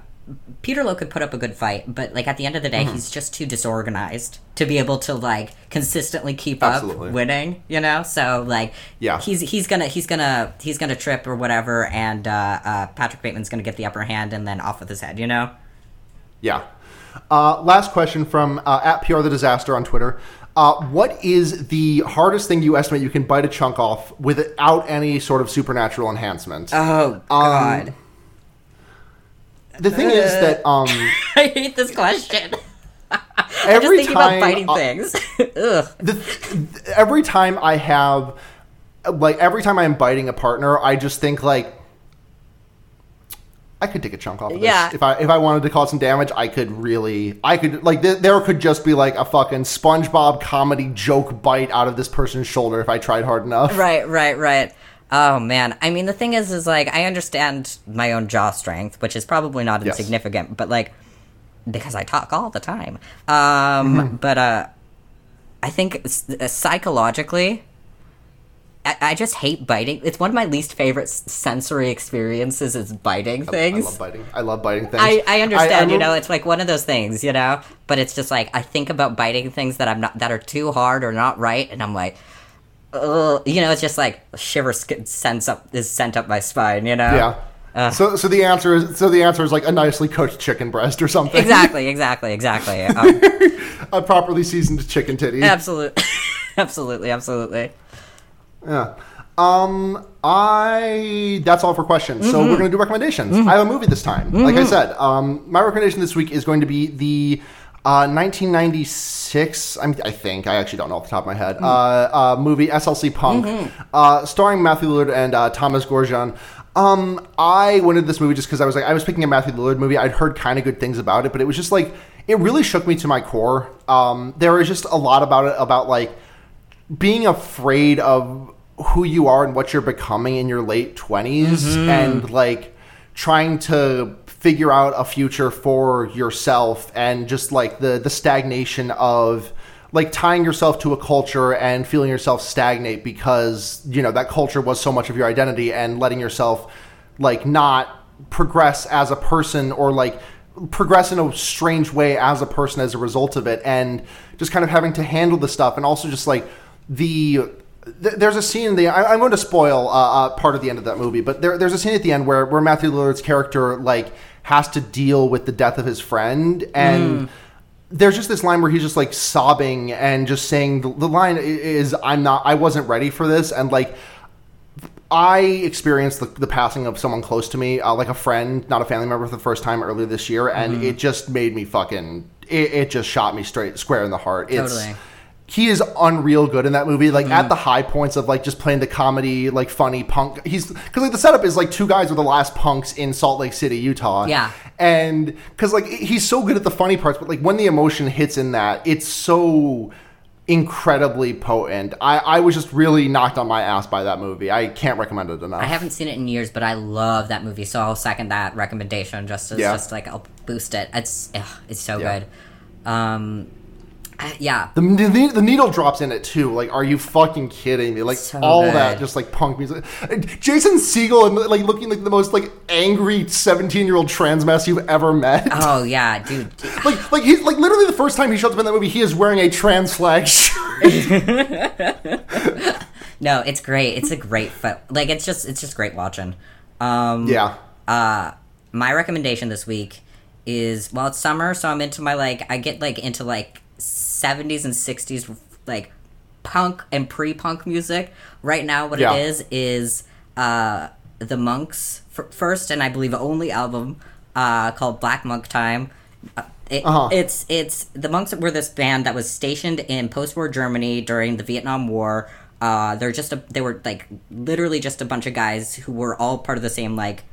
Peter Loew could put up a good fight, but like at the end of the Mm-hmm. day, he's just too disorganized to be able to like consistently keep Absolutely. up winning. You know, so like Yeah. he's he's gonna he's gonna he's gonna trip or whatever, and uh, uh, Patrick Bateman's gonna get the upper hand and then off with his head. You know. Yeah. Uh, last question from uh, at PR the Disaster on Twitter. Uh, what is the hardest thing you estimate you can bite a chunk off without any sort of supernatural enhancement? Oh God, the thing is that um, I hate this question. Just every thinking time about biting uh, things. The, every time I have, like, every time I'm biting a partner, I just think like. I could take a chunk off of Yeah. this. If I if I wanted to cause some damage, I could really I could like th- there could just be like a fucking SpongeBob comedy joke bite out of this person's shoulder if I tried hard enough. Right, right, right. Oh man. I mean the thing is is like I understand my own jaw strength, which is probably not Yes. insignificant, but like because I talk all the time. Um Mm-hmm. but uh I think uh, psychologically I, I just hate biting. It's one of my least favorite s- sensory experiences is biting things. I things. love biting. I love biting things. I, I understand, you know, it's like one of those things, you know. But it's just like I think about biting things that I'm not that are too hard or not right, and I'm like, Ugh, you know, it's just like a shiver sends up is sent up my spine, you know. Yeah. Uh. so so the answer is so the answer is like a nicely cooked chicken breast or something. Exactly, exactly, exactly. Um, a properly seasoned chicken titty. absolutely, absolutely, absolutely. Yeah. Um, I that's all for questions. So Mm-hmm. we're gonna do recommendations. I have a movie this time. Like I said, um, my recommendation this week is going to be the uh, 1996. I'm, I think I actually don't know off the top of my Mm. head. Uh, uh, movie SLC Punk, Mm-hmm. uh, starring Matthew Lillard and uh, Thomas Goorjian. Um, I went into this movie just because I was like, I was picking a Matthew Lillard movie. I'd heard kind of good things about it, but it was just like, it really shook me to my core. Um, there was just a lot about it about like being afraid of who you are and what you're becoming in your late 20s mm-hmm. and like trying to figure out a future for yourself and just like the the stagnation of like tying yourself to a culture and feeling yourself stagnate because you know that culture was so much of your identity and letting yourself like not progress as a person or like progress in a strange way as a person as a result of it and just kind of having to handle the stuff and also just like the th- there's a scene in the I, I'm going to spoil uh, uh, part of the end of that movie but there, there's a scene at the end where, where Matthew Lillard's character like has to deal with the death of his friend and there's just this line where he's just like sobbing and just saying the, the line is I'm not I wasn't ready for this and like I experienced the, the passing of someone close to me, uh, like a friend, not a family member, for the first time earlier this year, and Mm-hmm. it just made me fucking. It, it just shot me straight square in the heart. It's, Totally. Mm. He is unreal good in that movie. Like at the high points of like just playing the comedy, like funny punk. He's because like the setup is like two guys are the last punks in Salt Lake City, Utah. Yeah. and because like he's so good at the funny parts, but like when the emotion hits in that, it's so incredibly potent. I, I was just really knocked on my ass by that movie. I can't recommend it enough. I haven't seen it in years, but I love that movie, so I'll second that recommendation. Just as Yeah. just like I'll boost it. It's ugh, it's so Yeah. good. Um, yeah, The, the, the needle drops in it too. Like, are you fucking kidding me? Like So all good. that, just like punk music. Jason Segel and like looking like the most like angry seventeen year old trans mess you've ever met. Oh yeah, dude. Like, like he's like literally the first time he shows up in that movie, he is wearing a trans flag shirt. No, it's great. It's a great fo- like it's just it's just great watching. Um yeah, uh my recommendation this week is well it's summer, so I'm into my like I get like into like 70s and 60s like punk and pre-punk music. Right now what Yeah. it is is uh the Monks f- first and I believe only album uh called Black Monk Time. Uh, It, Uh-huh. It's it's the monks were this band that was stationed in post-war Germany during the Vietnam War. Uh, they're just a, they were like literally just a bunch of guys who were all part of the same like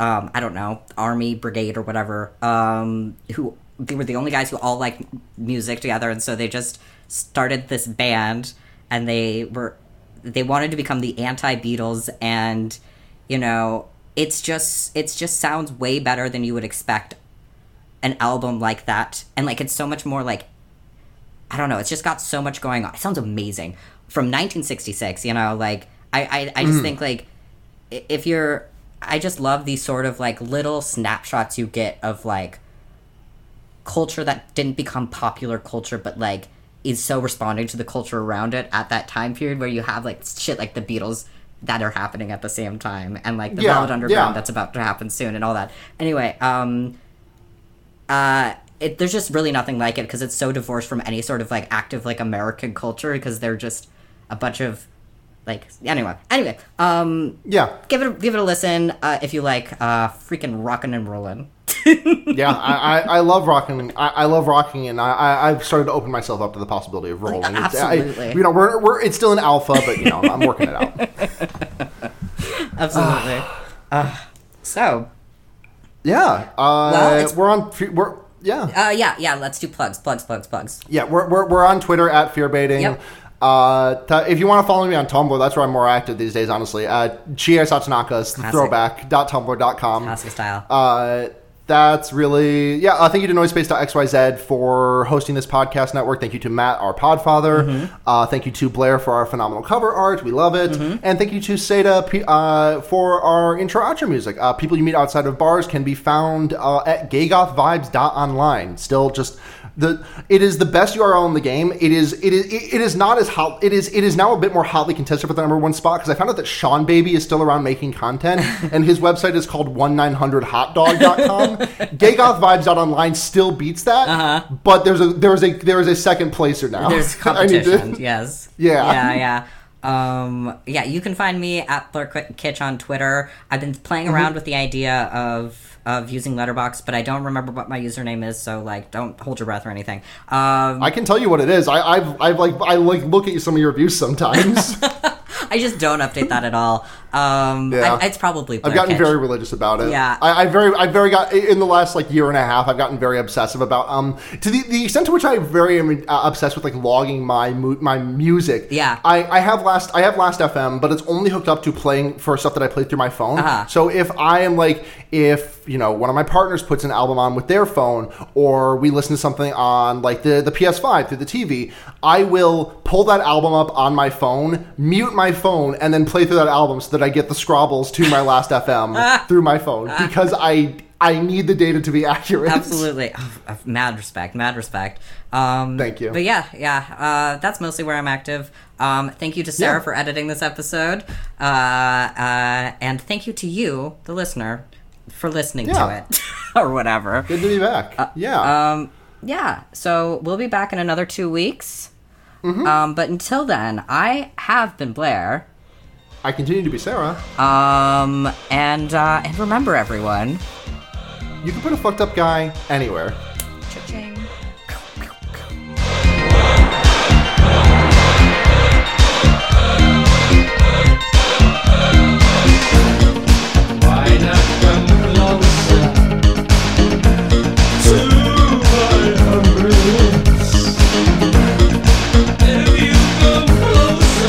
um, I don't know army brigade or whatever. Um, who they were the only guys who all like music together, and so they just started this band, and they were they wanted to become the anti Beatles, and you know it's just it's just sounds way better than you would expect an album like that, and like it's so much more like I don't know. It's just got so much going on. It sounds amazing from 1966. You know, like I I, I just mm. think like if you're I just love these sort of like little snapshots you get of like culture that didn't become popular culture, but like is so responding to the culture around it at that time period where you have like shit like the Beatles that are happening at the same time and like the Yeah, Velvet Underground yeah. that's about to happen soon and all that. Anyway, um uh it, there's just really nothing like it because it's so divorced from any sort of like active like American culture because they're just a bunch of like anyway anyway um Yeah, give it give it a listen uh, if you like uh freaking rockin' and rollin' yeah. I, I, I love rocking. I, I love rocking, and I, I I've started to open myself up to the possibility of rolling. It's- I- Absolutely. you know, we're, we're it's still an alpha, but you know, I'm working it out. absolutely uh, so Yeah. Uh, Well, it's- we're on. We're yeah. uh yeah yeah let's do plugs plugs plugs plugs Yeah, we're, we're, we're on Twitter at fearbaiting. Yep. Uh, t- if you want to follow me on Tumblr, that's where I'm more active these days, honestly. Uh, Chie Satonaka's Classic. throwback.tumblr.com. classic style Uh, that's really yeah. Uh, thank you to Noisepace.xyz for hosting this podcast network. Thank you to Matt, our Podfather. Mm-hmm. Uh, thank you to Blair for our phenomenal cover art. We love it. And thank you to Seda P- uh, for our intro outro music. Uh, people you meet outside of bars can be found uh, at gaygothvibes.online. Still just. The it is the best URL in the game. It is it is it, it is not as hot. It is it is now a bit more hotly contested for the number one spot because I found out that Seanbaby is still around making content and his website is called one 1900hotdog.com. Gaygothvibes.online still beats that, but there's a there's a there is a second placer now. Uh-huh. there's I need to- competition yes Yeah. yeah yeah um yeah you can find me at Blur Kitch on twitter i've been playing Mm-hmm. around with the idea of of using Letterboxd but i don't remember what my username is so like don't hold your breath or anything um I can tell you what it is. I, I've I've like I like look at some of your reviews sometimes. i just don't update that at all um Yeah. I, it's probably I've gotten Kitch. very religious about it. Yeah. I, I very, I very got in the last like year and a half. I've gotten very obsessive about um to the, the extent to which I very am uh, obsessed with like logging my mu- my music. Yeah. I, I have last I have last FM, but it's only hooked up to playing for stuff that I play through my phone. Uh-huh. So if I am like if you know one of my partners puts an album on with their phone, or we listen to something on like the the PS5 through the TV, I will pull that album up on my phone, mute my phone, and then play through that album so that I get the scrobbles to my last FM through my phone because I I need the data to be accurate. Absolutely. Oh, uh, mad respect, mad respect. Um, Thank you. But yeah, yeah, uh, that's mostly where I'm active. Um, thank you to Sarah Yeah. for editing this episode. Uh, uh, and thank you to you, the listener, for listening to it. or whatever. Good to be back. yeah. Um, yeah, so we'll be back in another two weeks. Mm-hmm. Um, but until then, I have been Blair. I continue to be Sarah. Um, and, uh, and remember, everyone. You can put a fucked up guy anywhere. Cha-ching.